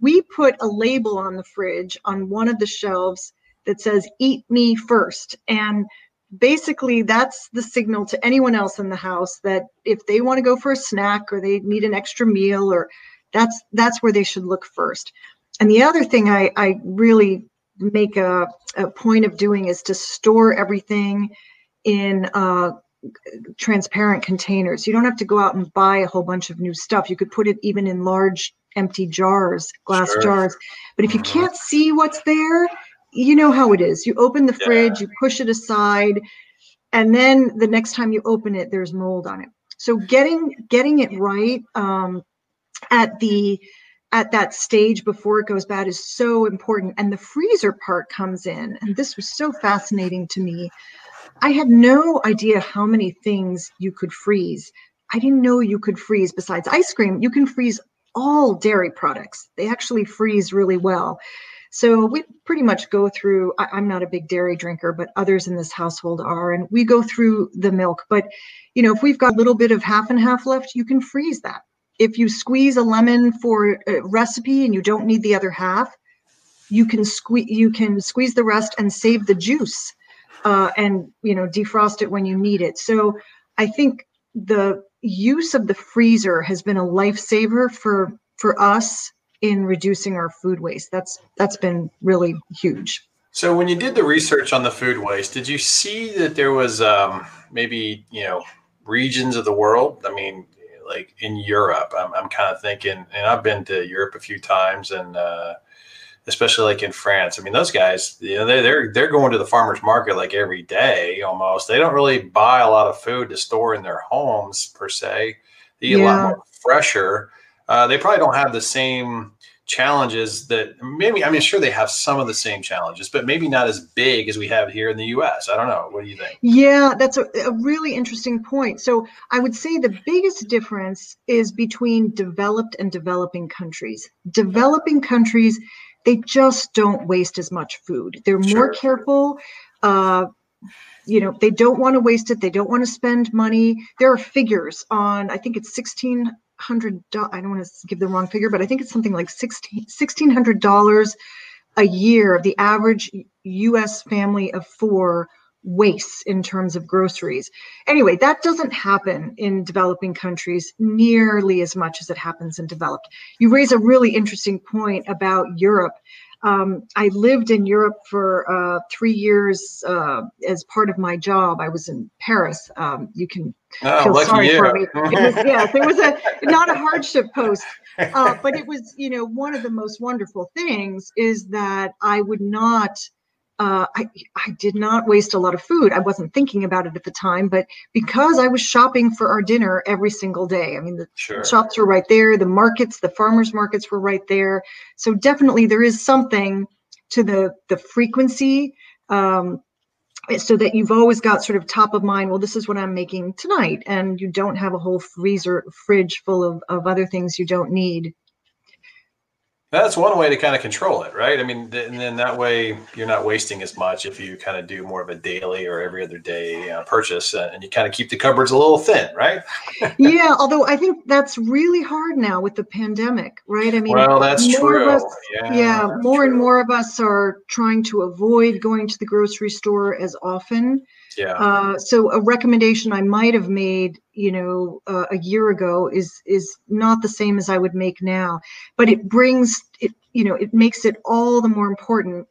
We put a label on the fridge on one of the shelves that says "Eat me first. and basically that's the signal to anyone else in the house that if they want to go for a snack or they need an extra meal or that's that's where they should look first and the other thing i i really make a, a point of doing is to store everything in uh, transparent containers you don't have to go out and buy a whole bunch of new stuff you could put it even in large empty jars glass sure. jars but if you mm-hmm. can't see what's there you know how it is. You open the yeah. fridge, you push it aside, and then the next time you open it, there's mold on it. So getting getting it right um, at the at that stage before it goes bad is so important. And the freezer part comes in, and this was so fascinating to me. I had no idea how many things you could freeze. I didn't know you could freeze besides ice cream. You can freeze all dairy products. They actually freeze really well. So we pretty much go through, I, I'm not a big dairy drinker, but others in this household are, and we go through the milk. But, you know, if we've got a little bit of half and half left, you can freeze that. If you squeeze a lemon for a recipe and you don't need the other half, you can squeeze you can squeeze the rest and save the juice uh, and you know defrost it when you need it so i think the use of the freezer has been a lifesaver for for us in reducing our food waste. That's that's been really huge. So when you did the research on the food waste, did you see that there was um, maybe you know regions of the world? I mean, like in Europe, I'm, I'm kind of thinking, and I've been to Europe a few times, and uh, especially like in France. I mean, those guys, you know, they're they're they're going to the farmers market like every day almost. They don't really buy a lot of food to store in their homes per se. They eat yeah. a lot more fresher. Uh, they probably don't have the same challenges that maybe I mean sure they have some of the same challenges, but maybe not as big as we have here in the US. I don't know. What do you think? Yeah, that's a, a really interesting point. So I would say the biggest difference is between developed and developing countries. Developing countries they just don't waste as much food. They're more sure. careful. Uh, you know, they don't want to waste it. They don't want to spend money. There are figures on, I think it's 1600 I don't want to give the wrong figure, but I think it's something like 16 $1,600 a year. Of the average US family of four wastes in terms of groceries. Anyway, that doesn't happen in developing countries nearly as much as it happens in developed. You raise a really interesting point about Europe. Um, I lived in Europe for uh, three years uh, as part of my job. I was in Paris. Um, you can oh, feel sorry you. for me. It was, yes, it was a not a hardship post, uh, but it was you know one of the most wonderful things is that I would not uh, I, I did not waste a lot of food. I wasn't thinking about it at the time, but because I was shopping for our dinner every single day, I mean, the sure. shops were right there, the markets, the farmers markets were right there. So definitely there is something to the the frequency um, so that you've always got sort of top of mind well this is what i'm making tonight and you don't have a whole freezer fridge full of, of other things you don't need that's one way to kind of control it, right? I mean, th- and then that way you're not wasting as much if you kind of do more of a daily or every other day uh, purchase, uh, and you kind of keep the cupboards a little thin, right? [laughs] yeah, although I think that's really hard now with the pandemic, right? I mean, well, that's true. Us, yeah, yeah more true. and more of us are trying to avoid going to the grocery store as often. Yeah. Uh, so a recommendation I might have made, you know, uh, a year ago is is not the same as I would make now, but it brings it, you know, it makes it all the more important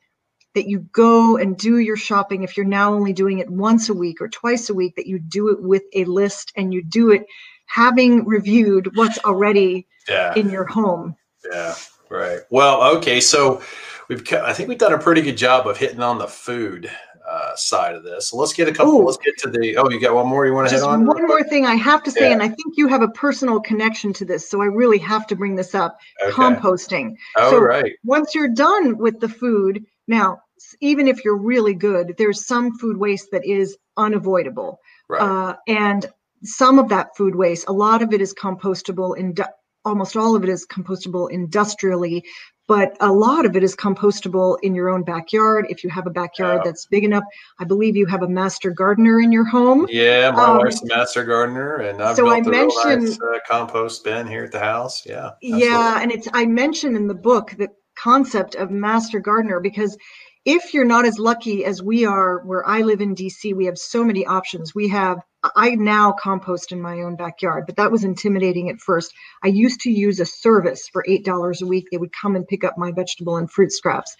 that you go and do your shopping if you're now only doing it once a week or twice a week that you do it with a list and you do it having reviewed what's already yeah. in your home. Yeah. Right. Well, okay. So we've, I think we've done a pretty good job of hitting on the food uh, side of this. So let's get a couple. Ooh. Let's get to the. Oh, you got one more you want to hit on? One more thing I have to say, yeah. and I think you have a personal connection to this, so I really have to bring this up. Okay. Composting. Oh, so right. Once you're done with the food, now even if you're really good, there's some food waste that is unavoidable. Right. Uh, and some of that food waste, a lot of it is compostable in almost all of it is compostable industrially but a lot of it is compostable in your own backyard if you have a backyard yeah. that's big enough i believe you have a master gardener in your home yeah my um, wife's a master gardener and i've so built I a mentioned, nice, uh, compost bin here at the house yeah absolutely. yeah and it's i mentioned in the book the concept of master gardener because if you're not as lucky as we are where i live in dc we have so many options we have i now compost in my own backyard but that was intimidating at first i used to use a service for eight dollars a week they would come and pick up my vegetable and fruit scraps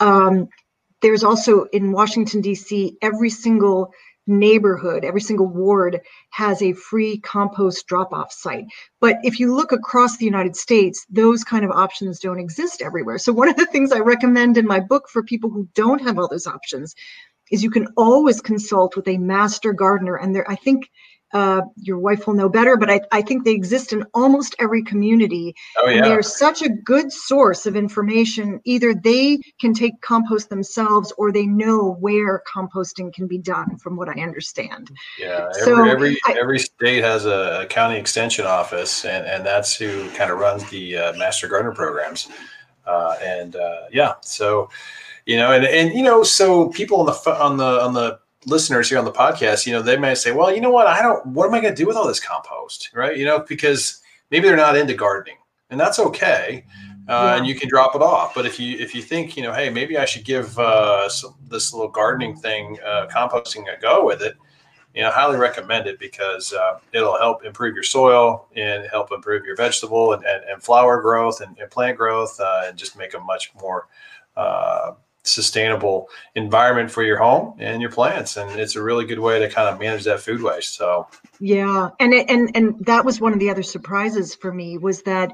um, there's also in washington d.c every single neighborhood, every single ward has a free compost drop off site. But if you look across the United States, those kind of options don't exist everywhere. So, one of the things I recommend in my book for people who don't have all those options is you can always consult with a master gardener. And there, I think uh, your wife will know better, but I, I think they exist in almost every community. Oh, yeah. And they're such a good source of information. Either they can take compost themselves or they know where composting can be done, from what I understand. Yeah, every, so every, I, every state has a, county extension office, and, and that's who kind of runs the uh, master gardener programs. Uh, and uh, yeah, so you know, and and you know, so people on the on the on the listeners here on the podcast, you know, they might say, well, you know what, I don't. What am I going to do with all this compost, right? You know, because maybe they're not into gardening, and that's okay. Uh, yeah. and you can drop it off. But if you if you think you know, hey, maybe I should give uh, some, this little gardening thing, uh, composting a go with it, you know, highly recommend it because uh, it'll help improve your soil and help improve your vegetable and, and, and flower growth and, and plant growth uh, and just make a much more uh, sustainable environment for your home and your plants and it's a really good way to kind of manage that food waste so yeah and and and that was one of the other surprises for me was that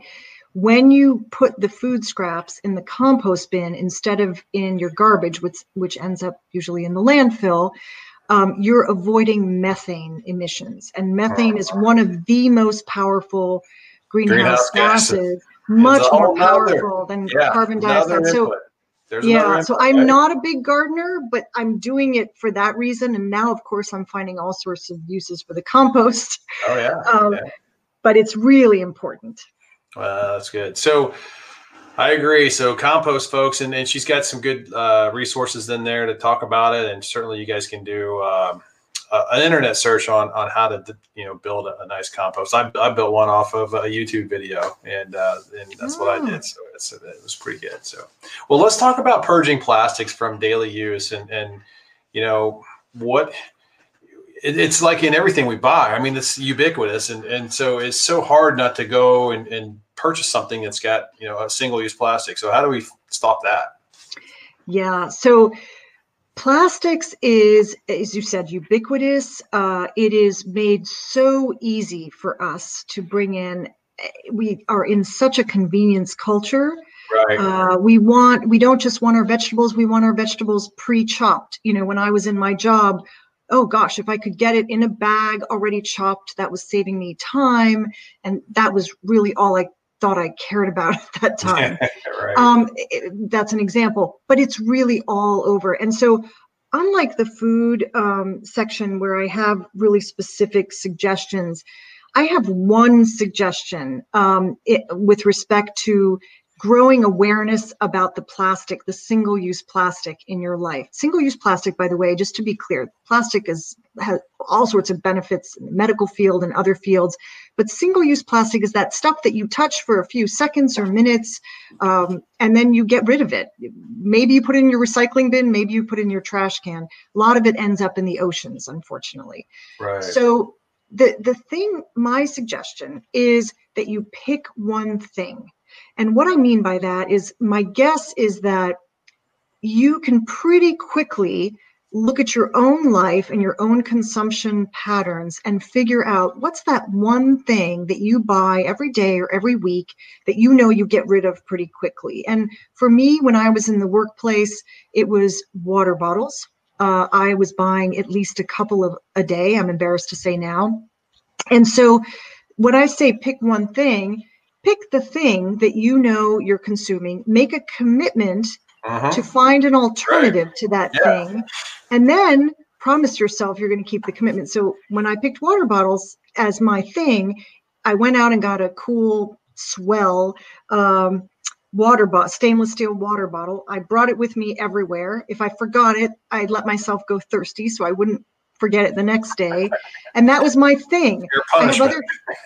when you put the food scraps in the compost bin instead of in your garbage, which which ends up usually in the landfill, um, you're avoiding methane emissions, and methane is one of the most powerful greenhouse, greenhouse gases, much more powerful than yeah, carbon dioxide. So. There's yeah, so I'm not a big gardener, but I'm doing it for that reason. And now, of course, I'm finding all sorts of uses for the compost. Oh yeah, [laughs] um, yeah. but it's really important. Uh, that's good. So I agree. So compost, folks, and, and she's got some good uh, resources in there to talk about it, and certainly you guys can do um, uh, an internet search on on how to you know build a, a, nice compost. I, I built one off of a YouTube video, and uh, and that's oh. what I did. So it's, it was pretty good. So well, let's talk about purging plastics from daily use, and and you know what it, it's like in everything we buy. I mean, it's ubiquitous, and and so it's so hard not to go and, and purchase something that's got you know a single use plastic. So how do we stop that? Yeah. So plastics is, as you said, ubiquitous. Uh, it is made so easy for us to bring in. We are in such a convenience culture. Right. Uh, we want we don't just want our vegetables we want our vegetables pre-chopped you know when i was in my job oh gosh, if I could get it in a bag already chopped, that was saving me time. And that was really all I thought I cared about [laughs] at that [laughs] time. right. um, it, that's an example, but it's really all over. And so, unlike the food um, section where I have really specific suggestions, I have one suggestion um, it, with respect to growing awareness about the plastic, the single use plastic in your life. Single use plastic, by the way, just to be clear, plastic is, has all sorts of benefits in the medical field and other fields. But single use plastic is that stuff that you touch for a few seconds or minutes um, and then you get rid of it. Maybe you put it in your recycling bin, maybe you put it in your trash can. A lot of it ends up in the oceans, unfortunately. Right. So the, the thing, my suggestion is that you pick one thing and what I mean by that is my guess is that you can pretty quickly look at your own life and your own consumption patterns and figure out what's that one thing that you buy every day or every week that you know you get rid of pretty quickly. And for me, when I was in the workplace, it was water bottles. Uh, I was buying at least a couple of a day. I'm embarrassed to say now. And so when I say pick one thing, pick the thing that you know you're consuming, make a commitment uh-huh. to find an alternative right. to that yeah. thing, and then promise yourself you're going to keep the commitment. So when I picked water bottles as my thing, I went out and got a cool, swell um, water bottle, stainless steel water bottle. I brought it with me everywhere. If I forgot it, I'd let myself go thirsty so I wouldn't forget it the next day. And that was my thing. Other,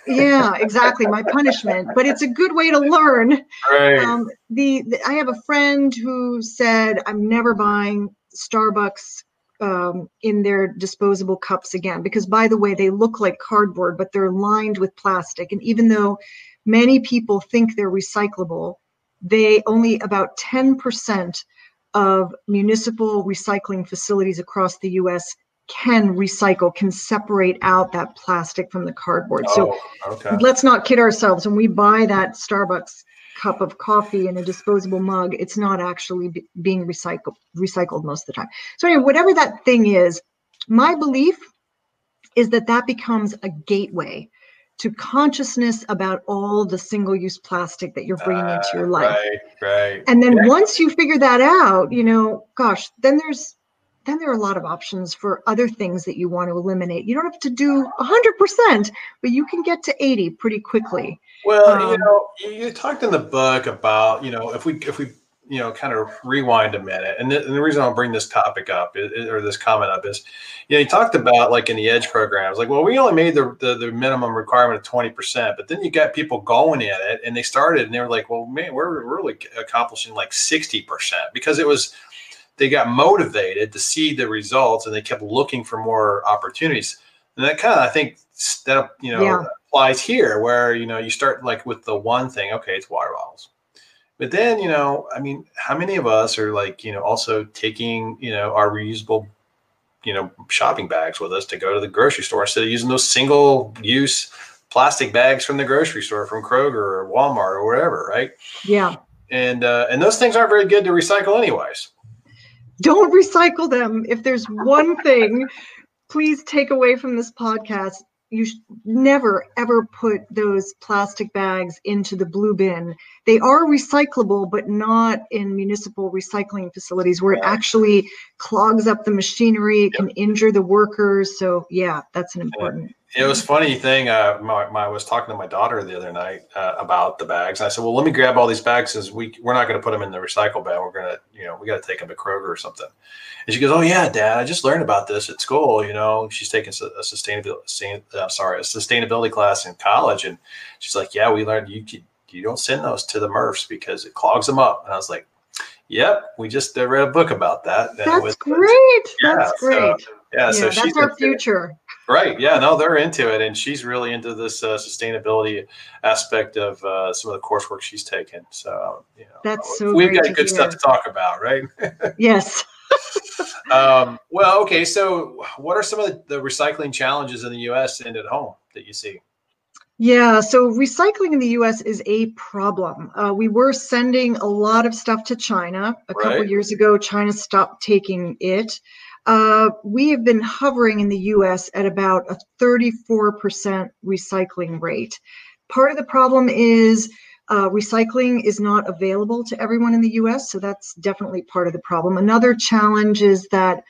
yeah, exactly. My punishment. But it's a good way to learn. Right. Um, the, the, I have a friend who said, I'm never buying Starbucks um, in their disposable cups again. Because by the way, they look like cardboard, but they're lined with plastic. And even though many people think they're recyclable, they only about 10% of municipal recycling facilities across the US can recycle, can separate out that plastic from the cardboard. Oh, so okay. let's not kid ourselves. When we buy that Starbucks cup of coffee in a disposable mug, it's not actually be, being recycled recycled most of the time. So anyway, whatever that thing is, my belief is that that becomes a gateway to consciousness about all the single-use plastic that you're bringing uh, into your life. Right, right. And then yeah. once you figure that out, you know, gosh, then there's then there are a lot of options for other things that you want to eliminate. You don't have to do 100%, but you can get to 80 pretty quickly. Well, um, you know, you talked in the book about, you know, if we if we you know kind of rewind a minute and the, and the reason i'll bring this topic up is, or this comment up is you know you talked about like in the edge programs like well we only made the, the, the minimum requirement of 20% but then you got people going at it and they started and they were like well man we're really accomplishing like 60% because it was they got motivated to see the results and they kept looking for more opportunities and that kind of i think that you know yeah. applies here where you know you start like with the one thing okay it's water bottles but then, you know, I mean, how many of us are like, you know, also taking, you know, our reusable, you know, shopping bags with us to go to the grocery store instead of using those single use plastic bags from the grocery store, from Kroger or Walmart or wherever, right? Yeah. And uh, and those things aren't very good to recycle, anyways. Don't recycle them. If there's [laughs] one thing, please take away from this podcast you should never ever put those plastic bags into the blue bin. They are recyclable, but not in municipal recycling facilities where it actually clogs up the machinery, it can injure the workers. So yeah, that's an important. It was funny thing. Uh, my, my, I was talking to my daughter the other night uh, about the bags. And I said, "Well, let me grab all these bags because we we're not going to put them in the recycle bin. We're gonna, you know, we got to take them to Kroger or something." And she goes, "Oh yeah, Dad, I just learned about this at school. You know, she's taking a sustainability, I'm sorry, a sustainability class in college, and she's like, "Yeah, we learned you you don't send those to the MRFs because it clogs them up." And I was like, "Yep, we just uh, read a book about that." That's great. Yeah, that's great. So, yeah, yeah, so that's our future. Right. Yeah. No, they're into it, and she's really into this uh, sustainability aspect of uh, some of the coursework she's taken. So, you know, that's so. We've got good hear. stuff to talk about, right? [laughs] yes. um, well, okay. So, what are some of the, the recycling challenges in the U.S. and at home that you see? Yeah, so recycling in the US is a problem. Uh, we were sending a lot of stuff to China. A right. couple years ago, China stopped taking it. Uh, we have been hovering in the US at about a 34% recycling rate. Part of the problem is uh, recycling is not available to everyone in the US, so that's definitely part of the problem. Another challenge is that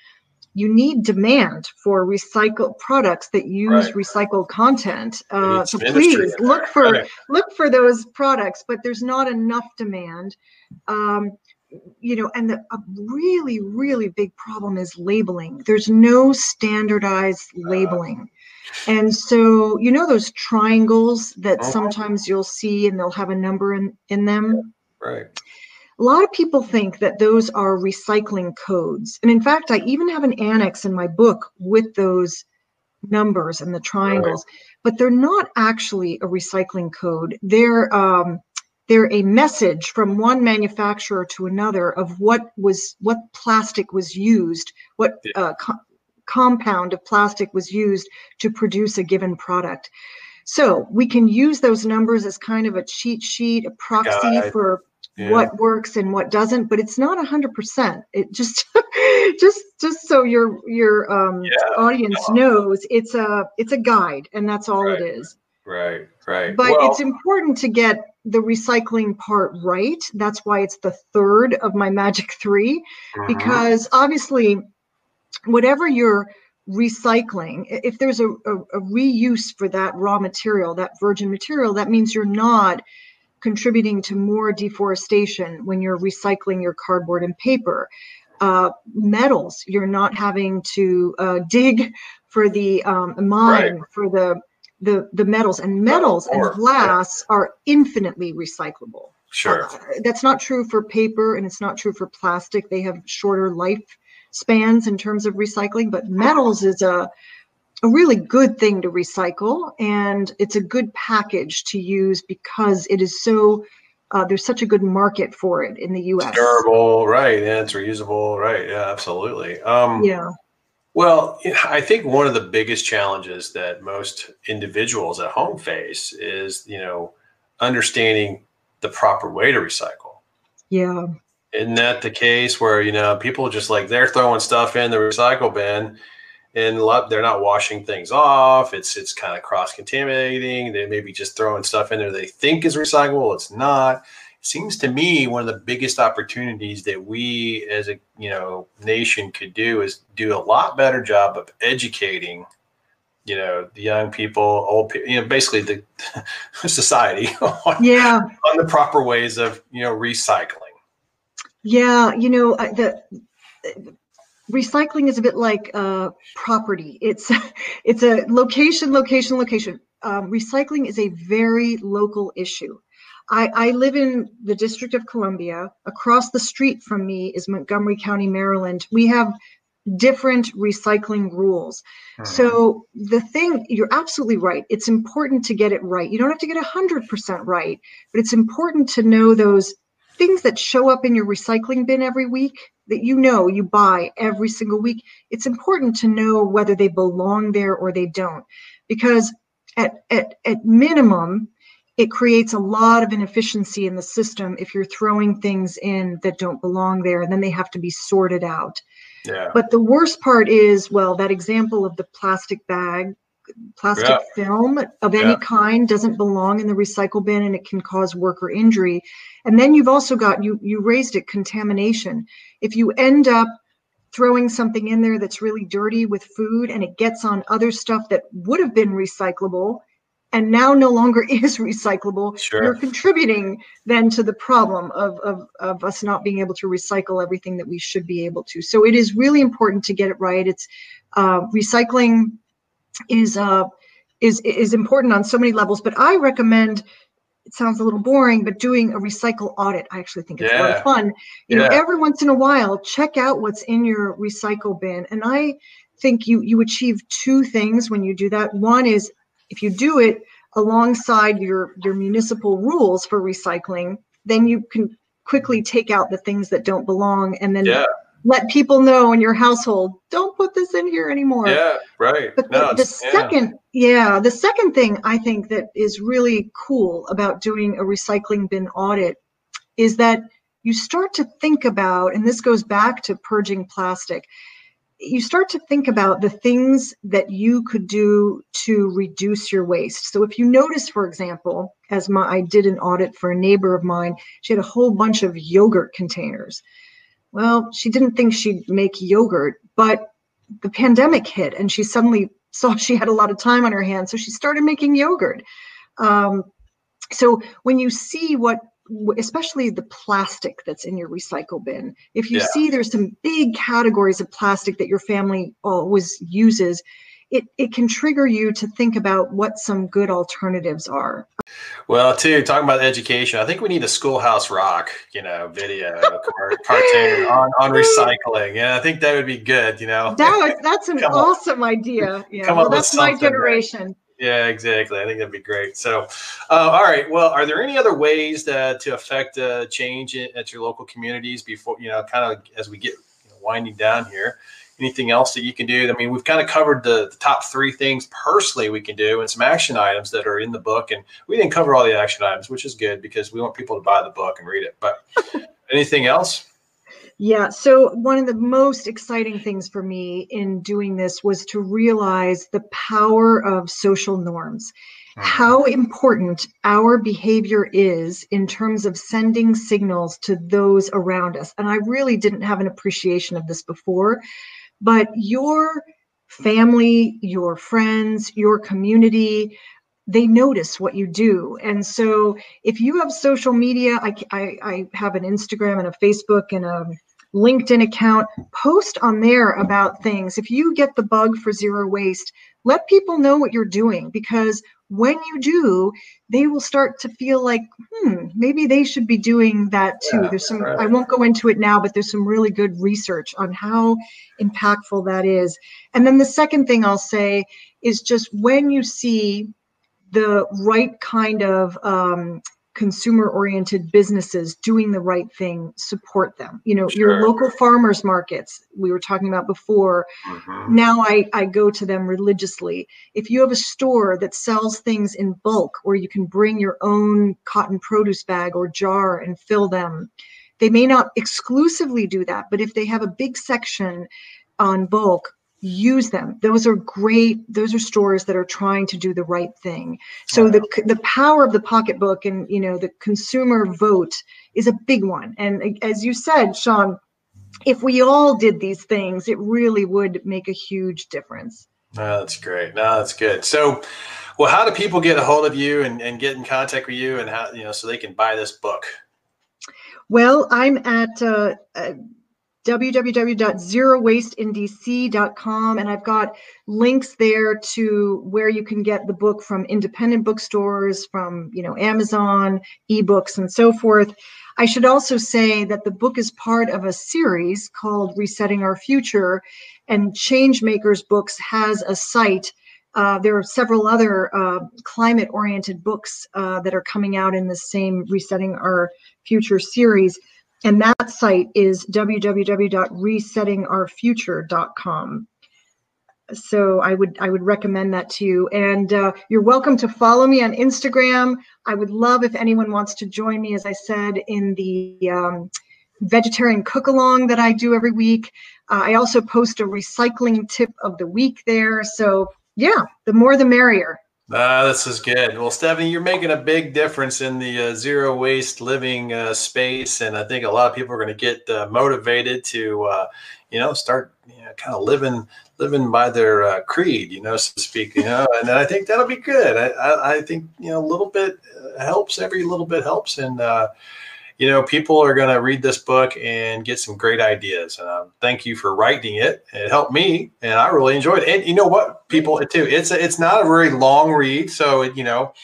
you need demand for recycled products that use right. recycled content. Uh, so please look for right. look for those products, but there's not enough demand. Um, you know, and the, a really, really big problem is labeling. There's no standardized uh, labeling. And so, you know, those triangles that uh-huh. sometimes you'll see and they'll have a number in, in them? Right. A lot of people think that those are recycling codes. And in fact, I even have an annex in my book with those numbers and the triangles, right. but they're not actually a recycling code. They're, um, they're a message from one manufacturer to another of what was what plastic was used, what uh, co- compound of plastic was used to produce a given product. So we can use those numbers as kind of a cheat sheet, a proxy for yeah. what works and what doesn't, but it's not a hundred percent. It just, [laughs] just, just so your your um, yeah. audience knows, it's a it's a guide, and that's all right. it is. Right, right. But well, it's important to get the recycling part right. That's why it's the third of my magic 3 mm-hmm. because obviously whatever you're recycling, if there's a, a, a, reuse for that raw material, that virgin material, that means you're not contributing to more deforestation when you're recycling your cardboard and paper. Uh, metals, you're not having to uh, [laughs] dig for the um, mine right. for the, the the metals, and metals and glass yeah. are infinitely recyclable. Sure, uh, that's not true for paper, and it's not true for plastic. They have shorter life spans in terms of recycling, but metals is a a really good thing to recycle and it's a good package to use because it is so uh, there's such a good market for it in the US. It's durable, right? Yeah, it's reusable, right? Yeah, absolutely. Um, yeah. Well, I think one of the biggest challenges that most individuals at home face is, you know, understanding the proper way to recycle. Yeah. Isn't that the case where, you know, people just like they're throwing stuff in the recycle bin and they're not washing things off. It's it's kind of cross contaminating. They may be just throwing stuff in there they think is recyclable. It's not. Seems to me one of the biggest opportunities that we as a you know nation could do is do a lot better job of educating you know the young people old people you know basically the [laughs] society [laughs] on, yeah. on the proper ways of you know recycling. Yeah you know the recycling is a bit like uh, property. It's [laughs] it's a location location location. Um, recycling is a very local issue I, I live in the District of Columbia. Across the street from me is Montgomery County, Maryland. We have different recycling rules. Uh-huh. So the thing, you're absolutely right. It's important to get it right. You don't have to get 100% right, but it's important to know those things that show up in your recycling bin every week that you know you buy every single week. It's important to know whether they belong there or they don't. Because at, at, at minimum, it creates a lot of inefficiency in the system if you're throwing things in that don't belong there and then they have to be sorted out. Yeah. But the worst part is, well, that example of the plastic bag, plastic yeah. film of any yeah. kind doesn't belong in the recycle bin and it can cause worker injury. And then you've also got you you raised it contamination. If you end up throwing something in there that's really dirty with food and it gets on other stuff that would have been recyclable and now no longer [laughs] is recyclable, sure. you're contributing then to the problem of, of, of us not being able to recycle everything that we should be able to. So it is really important to get it right. It's uh, recycling is uh, is is important on so many levels, but I recommend. It sounds a little boring, but doing a recycle audit, I actually think it's yeah. a lot of fun. You yeah. know, every once in a while, check out what's in your recycle bin, and I think you you achieve two things when you do that. One is if you do it alongside your your municipal rules for recycling, then you can quickly take out the things that don't belong and then yeah. let people know in your household don't put this in here anymore yeah right but no, the, the second yeah. yeah the second thing i think that is really cool about doing a recycling bin audit is that you start to think about and this goes back to purging plastic you start to think about the things that you could do to reduce your waste. So if you notice, for example, as my I did an audit for a neighbor of mine, she had a whole bunch of yogurt containers. Well, she didn't think she'd make yogurt, but the pandemic hit and she suddenly [laughs] saw she had a lot of time on her hands. So she started making yogurt. Um, so when you see what especially the plastic that's in your recycle bin. If you yeah. see there's some big categories of plastic that your family always uses, it, it can trigger you to think about what some good alternatives are. Well, too, talking about education, I think we need a schoolhouse rock, you know, video [laughs] cartoon on, on recycling. Yeah, I think that would be good, you know. That, that's an [laughs] awesome [laughs] up, idea. Yeah, well, that's my generation. Yeah, exactly. I think that'd be great. So, uh, all right. Well, are there any other ways that, to affect uh, change at your local communities before, you know, kind of as we get you know, winding down here? Anything else that you can do? I mean, we've kind of covered the, the, top three things personally we can do and some action items that are in the book. And we didn't cover all the action items, which is good because we want people to buy the book and read it. But [laughs] anything else? Yeah. So, one of the most exciting things for me in doing this was to realize the power of social norms, mm-hmm. how important our behavior is in terms of sending signals to those around us. And I really didn't have an appreciation of this before, but your family, your friends, your community, they notice what you do. And so if you have social media, I, I, I, have an Instagram and a Facebook and a LinkedIn account, post on there about things. If you get the bug for zero waste, let people know what you're doing because when you do, they will start to feel like, hmm, maybe they should be doing that too. Yeah, there's some, right. I won't go into it now, but there's some really good research on how impactful that is. And then the second thing I'll say is just when you see the right kind of um, consumer oriented businesses doing the right thing support them you know sure. your local farmers markets we were talking about before mm-hmm. now I, I go to them religiously if you have a store that sells things in bulk where you can bring your own cotton produce bag or jar and fill them they may not exclusively do that but if they have a big section on bulk use them. Those are great those are stores that are trying to do the right thing. So the the power of the pocketbook and you know the consumer vote is a big one. And as you said sean if we all did these things it really would make a huge difference. No, that's great. No that's good. So well how do people get a hold of you and, and get in contact with you and how you know so they can buy this book? Well i'm at uh, uh www.zerowasteindc.com and I've got links there to where you can get the book from independent bookstores, from you know Amazon, ebooks, and so forth. I should also say that the book is part of a series called Resetting Our Future, and Changemakers Books has a site. Uh, there are several other uh, climate-oriented books uh, that are coming out in the same Resetting Our Future series and that site is www.resettingourfuture.com. So I would I would recommend that to you. And uh, you're welcome to follow me on Instagram. I would love if anyone wants to join me, as I said, in the um, vegetarian cook along that I do every week. Uh, I also post a recycling tip of the week there. So yeah, the more the merrier. Uh, this is good. Well, Stephanie, you're making a big difference in the uh, zero waste living uh, space, and I think a lot of people are going to get uh, motivated to, uh, you know, start you know, kind of living living by their uh, creed, you know, so to speak. You know, and I think that'll be good. I, I, I think you know a little bit helps. Every little bit helps, and you know, people are going to read this book and get some great ideas. And um, thank you for writing it. It helped me, and I really enjoyed it. And you know what, people, too, it's a, it's not a very long read, so it, you know,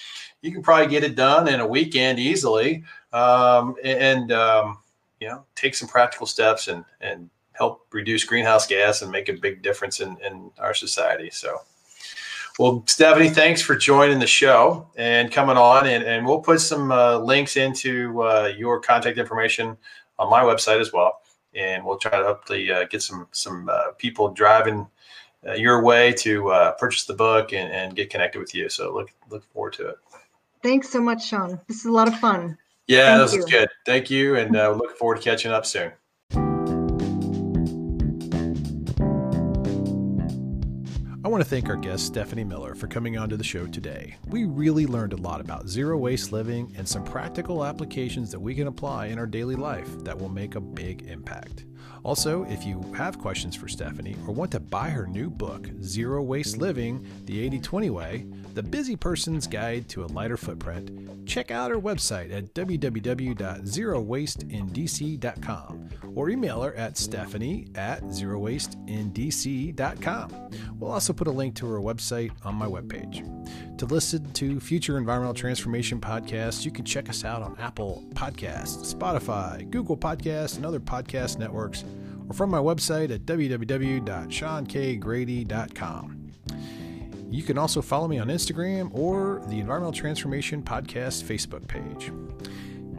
you can probably get it done in a weekend easily, um, and um, you know, take some practical steps and and help reduce greenhouse gas and make a big difference in in our society. So. Well, Stephanie, thanks for joining the show and coming on. And, and we'll put some uh, links into uh, your contact information on my website as well. And we'll try to hopefully uh, get some some uh, people driving uh, your way to uh, purchase the book and, and get connected with you. So look look forward to it. Thanks so much, Sean. This is a lot of fun. Yeah, Thank this you. is good. Thank you, and uh, look forward to catching up soon. I want to thank our guest Stephanie Miller for coming onto the show today. We really learned a lot about zero waste living and some practical applications that we can apply in our daily life that will make a big impact. Also, if you have questions for Stephanie or want to buy her new book, Zero Waste Living The 80 20 Way The Busy Person's Guide to a Lighter Footprint, check out our website at www.zerowasteindc.com or email her at stephanie at zerowasteindc.com. We'll also put a link to her website on my webpage. To listen to future environmental transformation podcasts, you can check us out on Apple Podcasts, Spotify, Google Podcasts, and other podcast networks, or from my website at www.seankgrady.com. You can also follow me on Instagram or the Environmental Transformation Podcast Facebook page.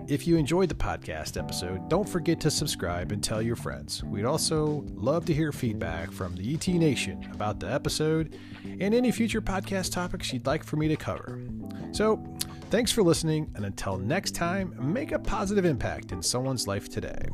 If you enjoyed the podcast episode, don't forget to subscribe and tell your friends. We'd also love to hear feedback from the ET Nation about the episode and any future podcast topics you'd like for me to cover. So, thanks for listening, and until next time, make a positive impact in someone's life today.